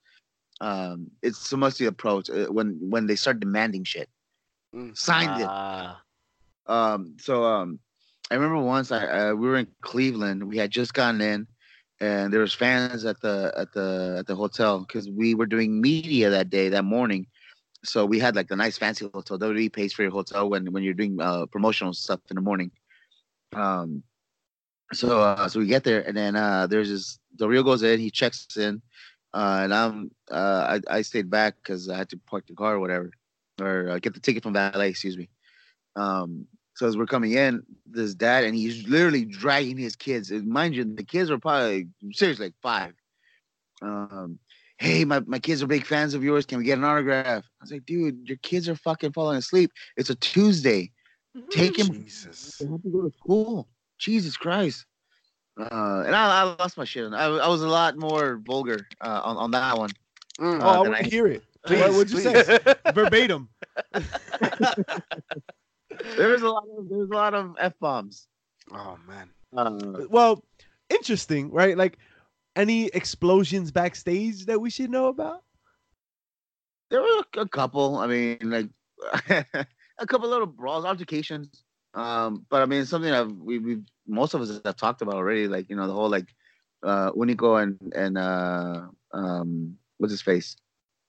[SPEAKER 4] Um, it's so much the approach uh, when when they start demanding shit.
[SPEAKER 3] Mm.
[SPEAKER 4] Signed it.
[SPEAKER 1] Ah.
[SPEAKER 4] Um, so um, I remember once I uh, we were in Cleveland. We had just gotten in, and there was fans at the at the at the hotel because we were doing media that day that morning. So we had like the nice fancy hotel. WWE pays for your hotel when when you're doing uh, promotional stuff in the morning. Um, so uh, so we get there, and then uh, there's this. Del Rio goes in. He checks in, uh, and I'm uh, I I stayed back because I had to park the car or whatever, or uh, get the ticket from valet. Excuse me. Um, so as we're coming in, this dad and he's literally dragging his kids. And mind you, the kids are probably seriously like five. Um, hey, my, my kids are big fans of yours. Can we get an autograph? I was like, dude, your kids are fucking falling asleep. It's a Tuesday. Take him.
[SPEAKER 3] Jesus.
[SPEAKER 4] They have to go to school. Jesus Christ. Uh, and I, I lost my shit. I, I was a lot more vulgar uh, on, on that one.
[SPEAKER 3] Mm.
[SPEAKER 2] Oh, I want to hear it.
[SPEAKER 3] Please,
[SPEAKER 2] what would you
[SPEAKER 3] please.
[SPEAKER 2] say? Verbatim.
[SPEAKER 4] There was a lot of there was a lot of f bombs.
[SPEAKER 3] Oh man.
[SPEAKER 4] Uh,
[SPEAKER 2] Well, interesting, right? Like any explosions backstage that we should know about?
[SPEAKER 4] There were a, a couple. I mean, like a couple little brawls, altercations. Um, but I mean, something that we we most of us have talked about already. Like you know, the whole like uh, Hunico and and uh, um, what's his face,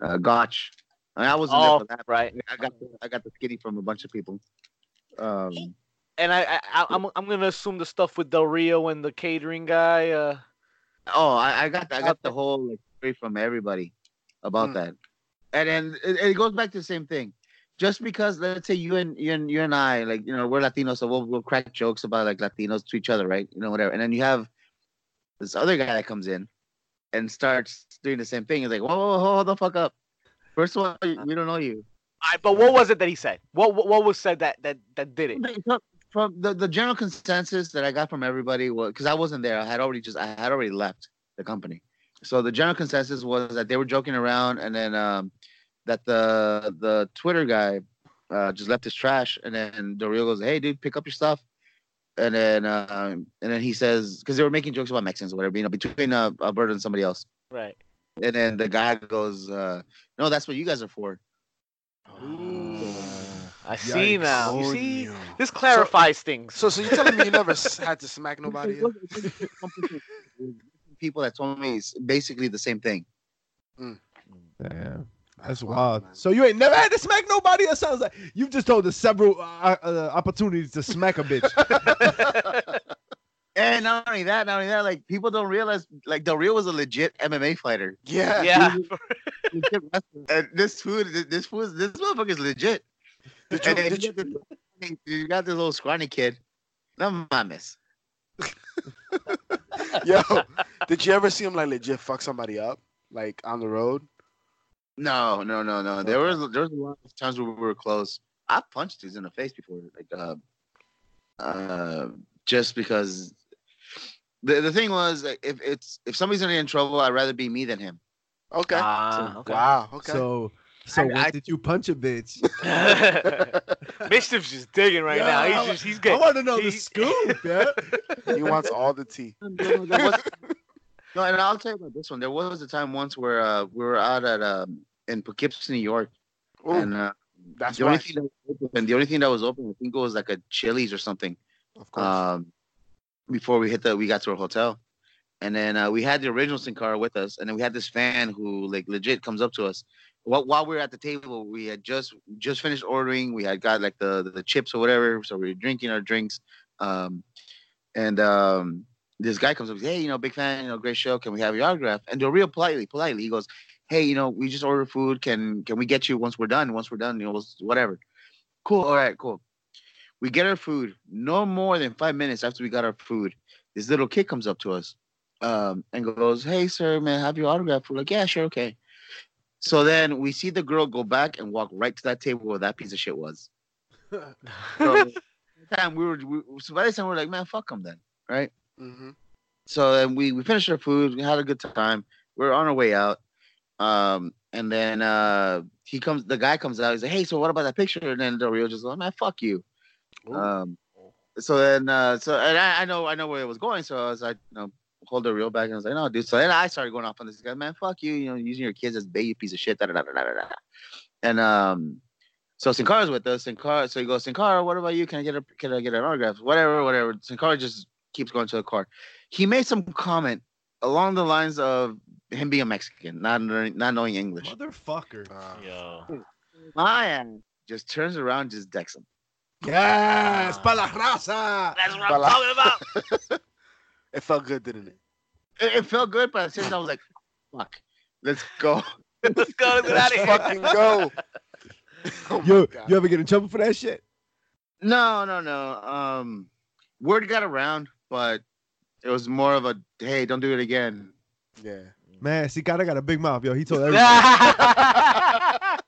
[SPEAKER 4] uh, Gotch. I, mean, I wasn't
[SPEAKER 1] Oh,
[SPEAKER 4] there for that.
[SPEAKER 1] right.
[SPEAKER 4] I got the, I got the skinny from a bunch of people. Um,
[SPEAKER 1] And I, I, I I'm, I'm gonna assume the stuff with Del Rio and the catering guy. Uh,
[SPEAKER 4] Oh, I, I got I got the whole like story from everybody about
[SPEAKER 3] Mm.
[SPEAKER 4] that, and then it, it goes back to the same thing. Just because let's say you and you and you and I like you know we're Latinos, so we'll we'll crack jokes about like Latinos to each other, right? You know whatever, and then you have this other guy that comes in and starts doing the same thing. He's like, whoa, whoa, whoa, hold the fuck up. First of all, we don't know you.
[SPEAKER 1] I, but what was it that he said? What, what what was said that that that did it?
[SPEAKER 4] From the, the general consensus that I got from everybody was because I wasn't there. I had already just I had already left the company. So the general consensus was that they were joking around, and then um, that the the Twitter guy uh, just left his trash, and then Del Rio goes, "Hey, dude, pick up your stuff." And then um, and then he says because they were making jokes about Mexicans or whatever, you know, between uh, Alberto and somebody else.
[SPEAKER 1] Right.
[SPEAKER 4] And then the guy goes, uh, "No, that's what you guys are for."
[SPEAKER 1] I see now. You
[SPEAKER 3] Oh,
[SPEAKER 1] see, this clarifies things.
[SPEAKER 3] So, so you're telling me you never had to smack nobody?
[SPEAKER 4] It was- it was complicated. People that told me it's basically the same thing.
[SPEAKER 2] Damn. That's wild. So you ain't never had to smack nobody? That sounds like you've just told us several uh, uh, opportunities to smack a bitch.
[SPEAKER 4] And not only that, not only that, like people don't realize, like Del Rio was a legit MMA fighter.
[SPEAKER 3] Yeah.
[SPEAKER 1] yeah.
[SPEAKER 4] And this food, this food, this motherfucker is legit.
[SPEAKER 3] Did you, did
[SPEAKER 4] you,
[SPEAKER 3] you,
[SPEAKER 4] got this, you got this little scrawny kid. No mames.
[SPEAKER 3] yo, did you ever see him like legit fuck somebody up, like on the road?
[SPEAKER 4] No, no, no, no. There was there was a lot of times where we were close. I punched dudes in the face before, like uh, uh, just because. The, the thing was, like, if it's if somebody's gonna get in trouble, I'd rather be me than him.
[SPEAKER 3] Okay.
[SPEAKER 1] Ah,
[SPEAKER 3] So-
[SPEAKER 1] okay.
[SPEAKER 3] Wow. Okay.
[SPEAKER 2] So, so
[SPEAKER 4] I-
[SPEAKER 2] when
[SPEAKER 4] I-
[SPEAKER 2] did you punch a bitch?
[SPEAKER 1] Mischief's just digging right now.
[SPEAKER 2] Yeah,
[SPEAKER 1] He's just he's getting.
[SPEAKER 2] I want to know the scoop, yeah.
[SPEAKER 3] he wants all the tea.
[SPEAKER 4] No, no, there was- no, and I'll tell you about this one. There was a time once where uh, we were out at um, in Poughkeepsie, New York,
[SPEAKER 3] Ooh.
[SPEAKER 4] and uh,
[SPEAKER 3] That's
[SPEAKER 4] the only thing that was open, the only thing that was open, I think it was like a Chili's or something.
[SPEAKER 3] Of course.
[SPEAKER 4] Um, before we hit the, we got to our hotel, and then uh, we had the original Sin Cara with us, and then we had this fan who like legit comes up to us. While, while we were at the table, we had just just finished ordering. We had got like the the, chips or whatever, so we were drinking our drinks. Um, and um, this guy comes up, hey, you know, big fan, you know, great show. Can we have your autograph? And they're real politely, politely. He goes, hey, you know, we just ordered food. Can can we get you once we're done? Once we're done, you know, whatever. Cool. All right. Cool. We get our food. No more than five minutes after we got our food, this little kid comes up to us, um, and goes, "Hey, sir, man, have your autograph?" We're like, "Yeah, sure, okay." So then we see the girl go back and walk right to that table where that piece of shit was. So, time we were, we, so by this time we are like, "Man, fuck him then," right?
[SPEAKER 3] hmm
[SPEAKER 4] So then we we finished our food. We had a good time. We're on our way out. Um, and then uh, he comes. The guy comes out. He's like, "Hey, so what about that picture?" And then Del Rio just goes, "Man, fuck you." Um, so then, uh, so and I, I know, I know where it was going. So I was like, you know, hold Del Rio back, and I was like, no, dude. So then I started going off on this guy, man, fuck you, you know, using your kids as bait, you piece of shit, da da da da da da. da." And um, so Sin Cara's with us. Sin Cara, so he goes, Sin Cara, what about you? Can I get a, can I get an autograph? Whatever, whatever. Sin Cara just keeps going to the car. He made some comment along the lines of him being a Mexican, not knowing- not knowing English.
[SPEAKER 2] Motherfucker.
[SPEAKER 3] Uh,
[SPEAKER 1] Yo.
[SPEAKER 4] My just turns around, just decks him.
[SPEAKER 2] Yes, pa la raza.
[SPEAKER 1] That's what
[SPEAKER 3] Well,
[SPEAKER 1] I'm talking about.
[SPEAKER 3] it felt good, didn't it?
[SPEAKER 4] It, it felt good, but at the same time, I was like, fuck, let's go.
[SPEAKER 1] Let's go. Let's get
[SPEAKER 3] Let's
[SPEAKER 1] out of here.
[SPEAKER 3] fucking go. Oh my
[SPEAKER 2] Yo, you ever get in trouble for that shit?
[SPEAKER 4] No, no, no. Um, word got around, but it was more of a hey, don't do it again.
[SPEAKER 3] Yeah.
[SPEAKER 2] Man, see, Cara got a big mouth, yo. He told everybody.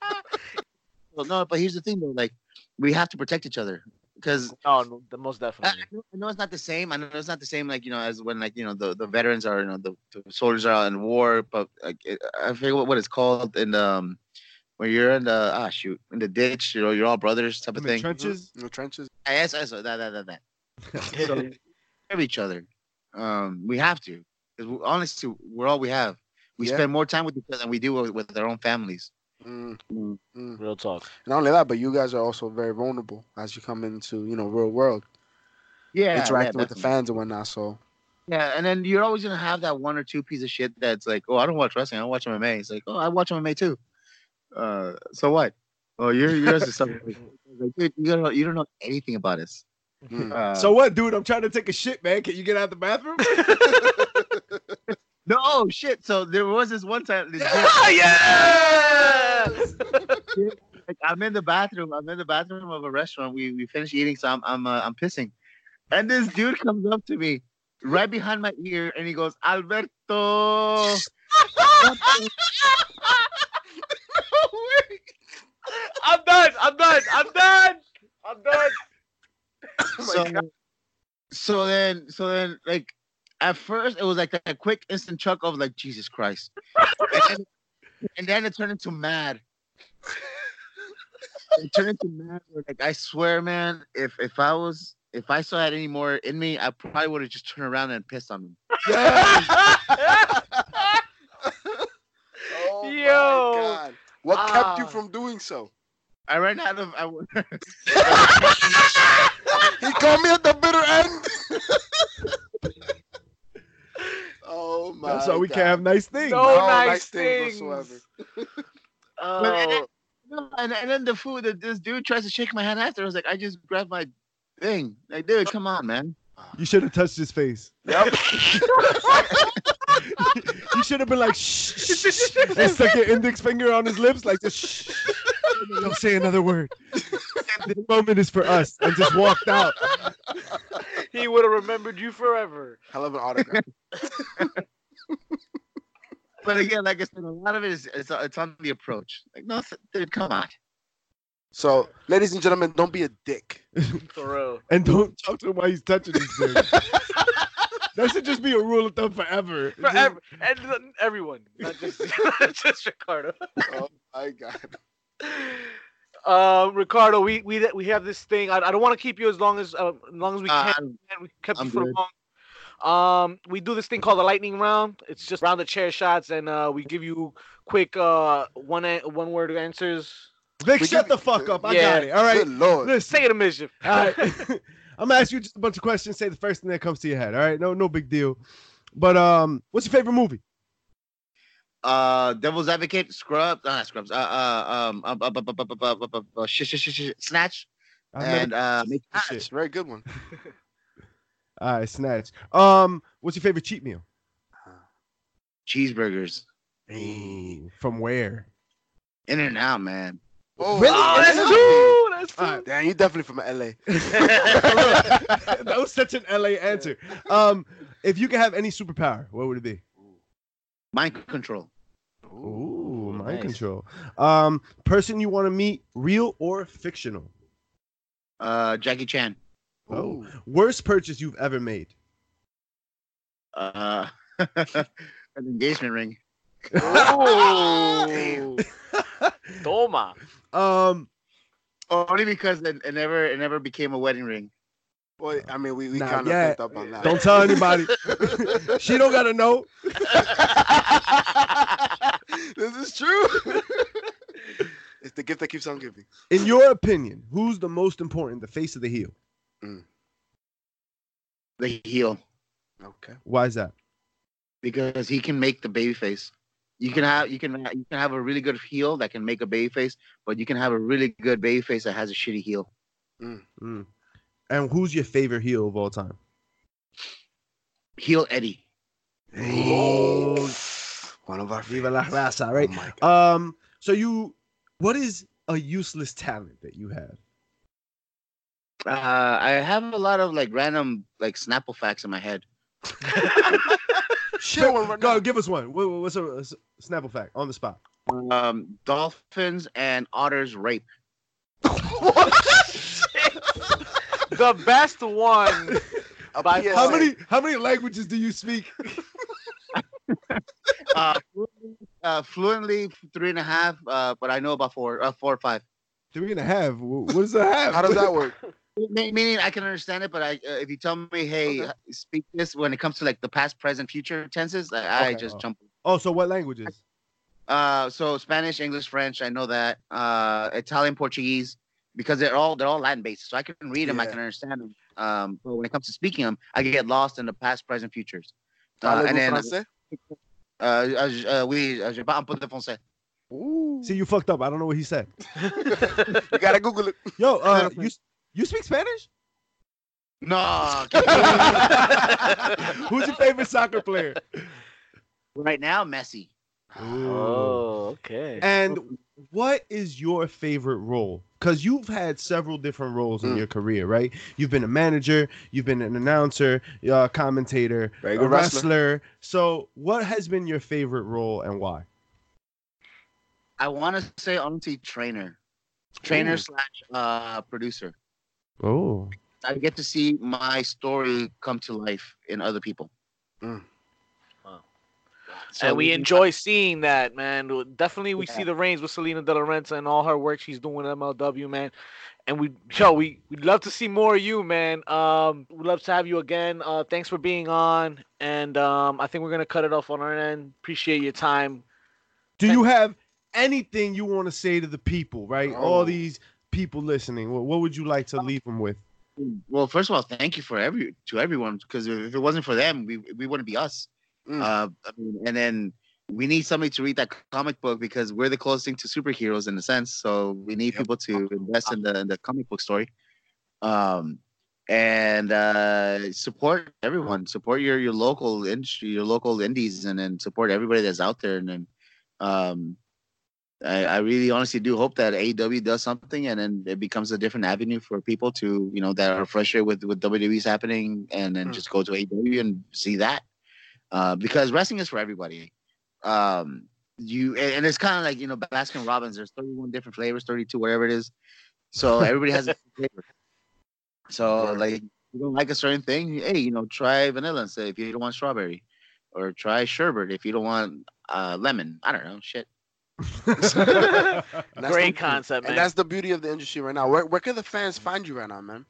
[SPEAKER 4] Well, no, but here's the thing though, like we have to protect each other because
[SPEAKER 1] oh, no, the most
[SPEAKER 4] I, I
[SPEAKER 1] definitely.
[SPEAKER 4] know- I know it's not the same. I know it's not the same, like you know, as when like you know the, the veterans are, you know, the, the soldiers are in war. But like it, I forget what, what it's called in um when you're in the ah shoot in the ditch, you know, you're all brothers type of
[SPEAKER 2] In the
[SPEAKER 4] thing.
[SPEAKER 2] trenches.
[SPEAKER 3] In the trenches.
[SPEAKER 4] I yes, yes, that that that that. So, of each other. Um, we have to, because honestly, we're all we have. We
[SPEAKER 3] Yeah.
[SPEAKER 4] spend more time with each other than we do with, with our own families.
[SPEAKER 3] Mm,
[SPEAKER 4] Mm.
[SPEAKER 3] mm.
[SPEAKER 1] Real talk.
[SPEAKER 3] Not only that, but you guys are also very vulnerable as you come into, you know, real world,
[SPEAKER 4] Yeah,
[SPEAKER 3] interacting with the fans and whatnot. So
[SPEAKER 4] Yeah, and then you're always gonna have that one or two piece of shit that's like, oh, I don't watch wrestling, I watch MMA. It's like, oh, I watch MMA too. Uh, so what? Oh, you're yours is something. Like, dude, you don't know, you don't know anything about us.
[SPEAKER 3] mm.
[SPEAKER 4] Uh,
[SPEAKER 2] So what, dude? I'm trying to take a shit, man. Can you get out the bathroom?
[SPEAKER 4] no, oh shit. So there was this one time. This
[SPEAKER 1] Ah, yeah!
[SPEAKER 4] Like I'm in the bathroom. I'm in the bathroom of a restaurant. We we finished eating, so I'm I'm uh, I'm pissing, and this dude comes up to me right behind my ear, and he goes, Alberto.
[SPEAKER 1] I'm done. I'm done. I'm done. I'm done.
[SPEAKER 3] Oh my
[SPEAKER 4] so,
[SPEAKER 3] God.
[SPEAKER 4] so then so then like at first it was like a quick instant chuck of like Jesus Christ, and and then it turned into mad. It turned into mad. Like I swear, man, if if I was if I saw it any more in me, I probably would have just turned around and pissed on him.
[SPEAKER 3] Oh my
[SPEAKER 1] Yo.
[SPEAKER 3] God. What kept you
[SPEAKER 1] Ah.
[SPEAKER 3] from doing so?
[SPEAKER 4] I ran out of. I, w-
[SPEAKER 3] He called me at the bitter end. Oh my
[SPEAKER 2] That's why we
[SPEAKER 3] God.
[SPEAKER 2] can't have nice things.
[SPEAKER 1] No,
[SPEAKER 3] No
[SPEAKER 1] nice,
[SPEAKER 3] nice things
[SPEAKER 1] things.
[SPEAKER 3] whatsoever.
[SPEAKER 1] Oh,
[SPEAKER 4] No, and, and then the food that this dude tries to shake my hand after. I was like, I just grabbed my thing. Like, dude, come on, man.
[SPEAKER 2] You should have touched his face.
[SPEAKER 3] Yep.
[SPEAKER 2] you should have been like, shh, shh, shh, and stuck your index finger on his lips, like, just shh. Don't say another word. this moment is for us, and just walked out.
[SPEAKER 1] he would have remembered you forever.
[SPEAKER 3] I love an autograph.
[SPEAKER 4] But again, like I said, a lot of it is it's, it's on the approach. Like, no, th- dude, come on.
[SPEAKER 3] So, ladies and gentlemen, don't be a dick.
[SPEAKER 1] For real.
[SPEAKER 2] And don't talk to him while he's touching his thing. that should just be a rule of thumb forever.
[SPEAKER 1] Forever. And everyone. Not just, not just Ricardo.
[SPEAKER 3] Oh my God.
[SPEAKER 1] Uh, Ricardo, we, we we have this thing. I, I don't want to keep you as long as uh, as long as we
[SPEAKER 4] Uh,
[SPEAKER 1] can. We kept
[SPEAKER 4] I'm
[SPEAKER 1] you for
[SPEAKER 4] good.
[SPEAKER 1] long. Um, we do this thing called the lightning round. It's just round of chair shots, and uh, we give you quick uh one an- one word answers.
[SPEAKER 2] Vic,
[SPEAKER 3] We
[SPEAKER 2] shut
[SPEAKER 3] give-
[SPEAKER 2] the fuck up. I
[SPEAKER 1] Yeah.
[SPEAKER 2] got it. All right.
[SPEAKER 3] Good lord.
[SPEAKER 2] Listen.
[SPEAKER 1] Say it a mischief.
[SPEAKER 2] All right. I'm gonna ask you just a bunch of questions. Say the first thing that comes to your head. All right. No, no big deal. But um, what's your favorite movie?
[SPEAKER 4] uh Devil's Advocate, Scrub, not Scrubs, uh, uh um, Snatch, and uh,
[SPEAKER 3] Snatch, very good one.
[SPEAKER 2] All right, Snatch. Um, what's your favorite cheat meal?
[SPEAKER 4] Cheeseburgers.
[SPEAKER 2] Hey, from where?
[SPEAKER 4] In and out, man.
[SPEAKER 3] Oh,
[SPEAKER 2] really?
[SPEAKER 1] Oh, that's true. That's true.
[SPEAKER 2] uh,
[SPEAKER 3] Damn, you definitely from LA.
[SPEAKER 2] that was such an LA answer. Um, if you could have any superpower, what would it be?
[SPEAKER 4] Mind control.
[SPEAKER 2] Ooh, mind
[SPEAKER 1] nice.
[SPEAKER 2] control. Um, person you want to meet, real or fictional?
[SPEAKER 4] Uh, Jackie Chan.
[SPEAKER 2] Oh, worst purchase you've ever made.
[SPEAKER 4] Uh, an engagement ring.
[SPEAKER 1] Oh. Toma.
[SPEAKER 2] Um,
[SPEAKER 4] Only because it, it never it never became a wedding ring.
[SPEAKER 3] Well, I mean, we, we
[SPEAKER 2] Not
[SPEAKER 3] kind of
[SPEAKER 2] yet.
[SPEAKER 3] picked up on that.
[SPEAKER 2] don't tell anybody. she don't gotta know.
[SPEAKER 3] This is true. it's the gift that keeps on giving.
[SPEAKER 2] In your opinion, who's the most important, the face of the heel?
[SPEAKER 4] The heel,
[SPEAKER 3] Okay.
[SPEAKER 2] Why is that?
[SPEAKER 4] because he can make the baby face. You can have you can you can have a really good heel that can make a baby face, but you can have a really good baby face that has a shitty heel.
[SPEAKER 2] Mm. And who's your favorite heel of all time?
[SPEAKER 4] Heel Eddie.
[SPEAKER 2] Oh.
[SPEAKER 3] One of our
[SPEAKER 2] Viva la
[SPEAKER 3] favorites.
[SPEAKER 2] raza, right?
[SPEAKER 3] Oh my God.
[SPEAKER 2] Um, so you, what is a useless talent that you have?
[SPEAKER 4] Uh, I have a lot of like random like Snapple facts in my head.
[SPEAKER 3] Share one right
[SPEAKER 2] Go,
[SPEAKER 3] now.
[SPEAKER 2] give us one. What- What's a Snapple fact on the spot?
[SPEAKER 4] Um, dolphins and otters rape.
[SPEAKER 1] the best one.
[SPEAKER 3] A
[SPEAKER 1] By
[SPEAKER 2] How many how many languages do you speak?
[SPEAKER 4] Uh, fluently, uh, fluently three and a half, uh, but I know about four, uh, four or five.
[SPEAKER 2] Three and a half. Wh- What does that have?
[SPEAKER 3] How does that work?
[SPEAKER 4] Meaning I can understand it, but I uh, if you tell me, hey,
[SPEAKER 3] Okay.
[SPEAKER 4] speak this when it comes to like the past, present, future tenses, I, I just
[SPEAKER 2] Oh.
[SPEAKER 4] jump.
[SPEAKER 2] Oh, so what languages?
[SPEAKER 4] Uh, so Spanish, English, French, I know that. Uh, Italian, Portuguese, because they're all they're all Latin based, so I can read them, I can understand them. Um, but when it comes to speaking them, I get lost in the past, present, futures. Uh, and then,
[SPEAKER 3] français?
[SPEAKER 4] Uh, uh, uh, oui, uh, je parle un peu de français.
[SPEAKER 3] Ooh.
[SPEAKER 2] See, you fucked up. I don't know what he said.
[SPEAKER 3] you gotta Google it.
[SPEAKER 2] Yo, uh, you you speak Spanish?
[SPEAKER 4] No,
[SPEAKER 2] Who's your favorite soccer player?
[SPEAKER 4] right now, Messi.
[SPEAKER 1] Oh, okay.
[SPEAKER 2] And what is your favorite role? Because you've had several different roles in
[SPEAKER 3] Mm.
[SPEAKER 2] your career, right? You've been a manager, you've been an announcer, a commentator,
[SPEAKER 3] Very
[SPEAKER 2] a
[SPEAKER 3] good
[SPEAKER 2] wrestler.
[SPEAKER 3] wrestler.
[SPEAKER 2] So, what has been your favorite role and why?
[SPEAKER 4] I want to say honestly, trainer, trainer
[SPEAKER 2] Ooh.
[SPEAKER 4] slash uh, producer.
[SPEAKER 2] Oh,
[SPEAKER 4] I get to see my story come to life in other people.
[SPEAKER 3] Mm.
[SPEAKER 4] So
[SPEAKER 1] and we enjoy seeing that, man. Definitely, we see the reigns with Salina De La Renta and all her work she's doing at MLW, man. And we, yo, we we'd love to see more of you, man. Um, we'd love to have you again. Uh, thanks for being on, and um, I think we're gonna cut it off on our end. Appreciate your time.
[SPEAKER 2] do you have anything you want to say to the people, right? All
[SPEAKER 3] Oh.
[SPEAKER 2] these people listening. What, what would you like to leave them with?
[SPEAKER 4] Well, first of all, thank you for every to everyone because if it wasn't for them, we we wouldn't be us.
[SPEAKER 3] Mm.
[SPEAKER 4] Uh, I mean, and then we need somebody to read that comic book because we're the closest thing to superheroes in a sense. So we need
[SPEAKER 3] Yep.
[SPEAKER 4] people to invest in the in the comic book story. Um, and uh, support everyone. Support your your local industry, your local indies, and then support everybody that's out there. And then, um, I, I really honestly do hope that AEW does something, and then it becomes a different avenue for people to you know that are frustrated with with WWE's happening, and then
[SPEAKER 3] Mm.
[SPEAKER 4] just go to AEW and see that. Uh, because wrestling is for everybody. Um, you and, and it's kind of like you know Baskin Robbins. There's 31 different flavors, 32, whatever it is. So everybody has a flavor. So
[SPEAKER 3] Right.
[SPEAKER 4] like you don't like a certain thing, hey, you know, try vanilla instead if you don't want strawberry, or try sherbet if you don't want uh, lemon. I don't know, shit.
[SPEAKER 3] That's
[SPEAKER 1] Great
[SPEAKER 3] the-
[SPEAKER 1] concept, man.
[SPEAKER 3] And that's the beauty of the industry right now. Where, where can the fans find you right now, man?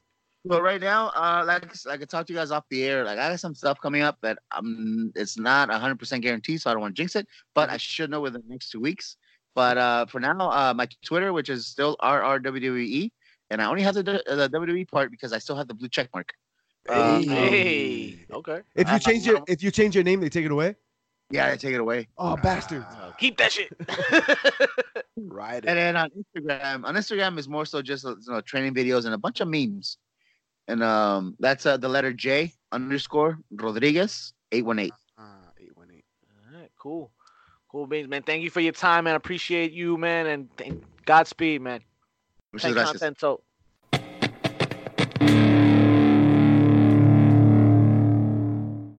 [SPEAKER 4] Well, right now, uh, like like I talked to you guys off the air, like I got some stuff coming up that um, it's not 100 percent guaranteed, so I don't want to jinx it, but I should know within the next two weeks. But uh, for now, uh, my Twitter, which is still RRWWE, and I only have the, the WWE part because I still have the blue check mark. Um,
[SPEAKER 1] Hey, okay.
[SPEAKER 2] If you change your if you change your name, they take it away.
[SPEAKER 4] Yeah, I take it away.
[SPEAKER 2] Oh, bastard!
[SPEAKER 3] Ah,
[SPEAKER 1] Keep that shit.
[SPEAKER 3] Right.
[SPEAKER 4] And then on Instagram, on Instagram is more so just uh, you know, training videos and a bunch of memes. And um, that's uh, the letter J underscore Rodriguez eight one eight.
[SPEAKER 3] Ah, 818.
[SPEAKER 1] All right, cool. Cool beans, man. Thank you for your time, man. Appreciate you, man, and, Godspeed, man.
[SPEAKER 4] Muchas gracias.
[SPEAKER 1] Contento.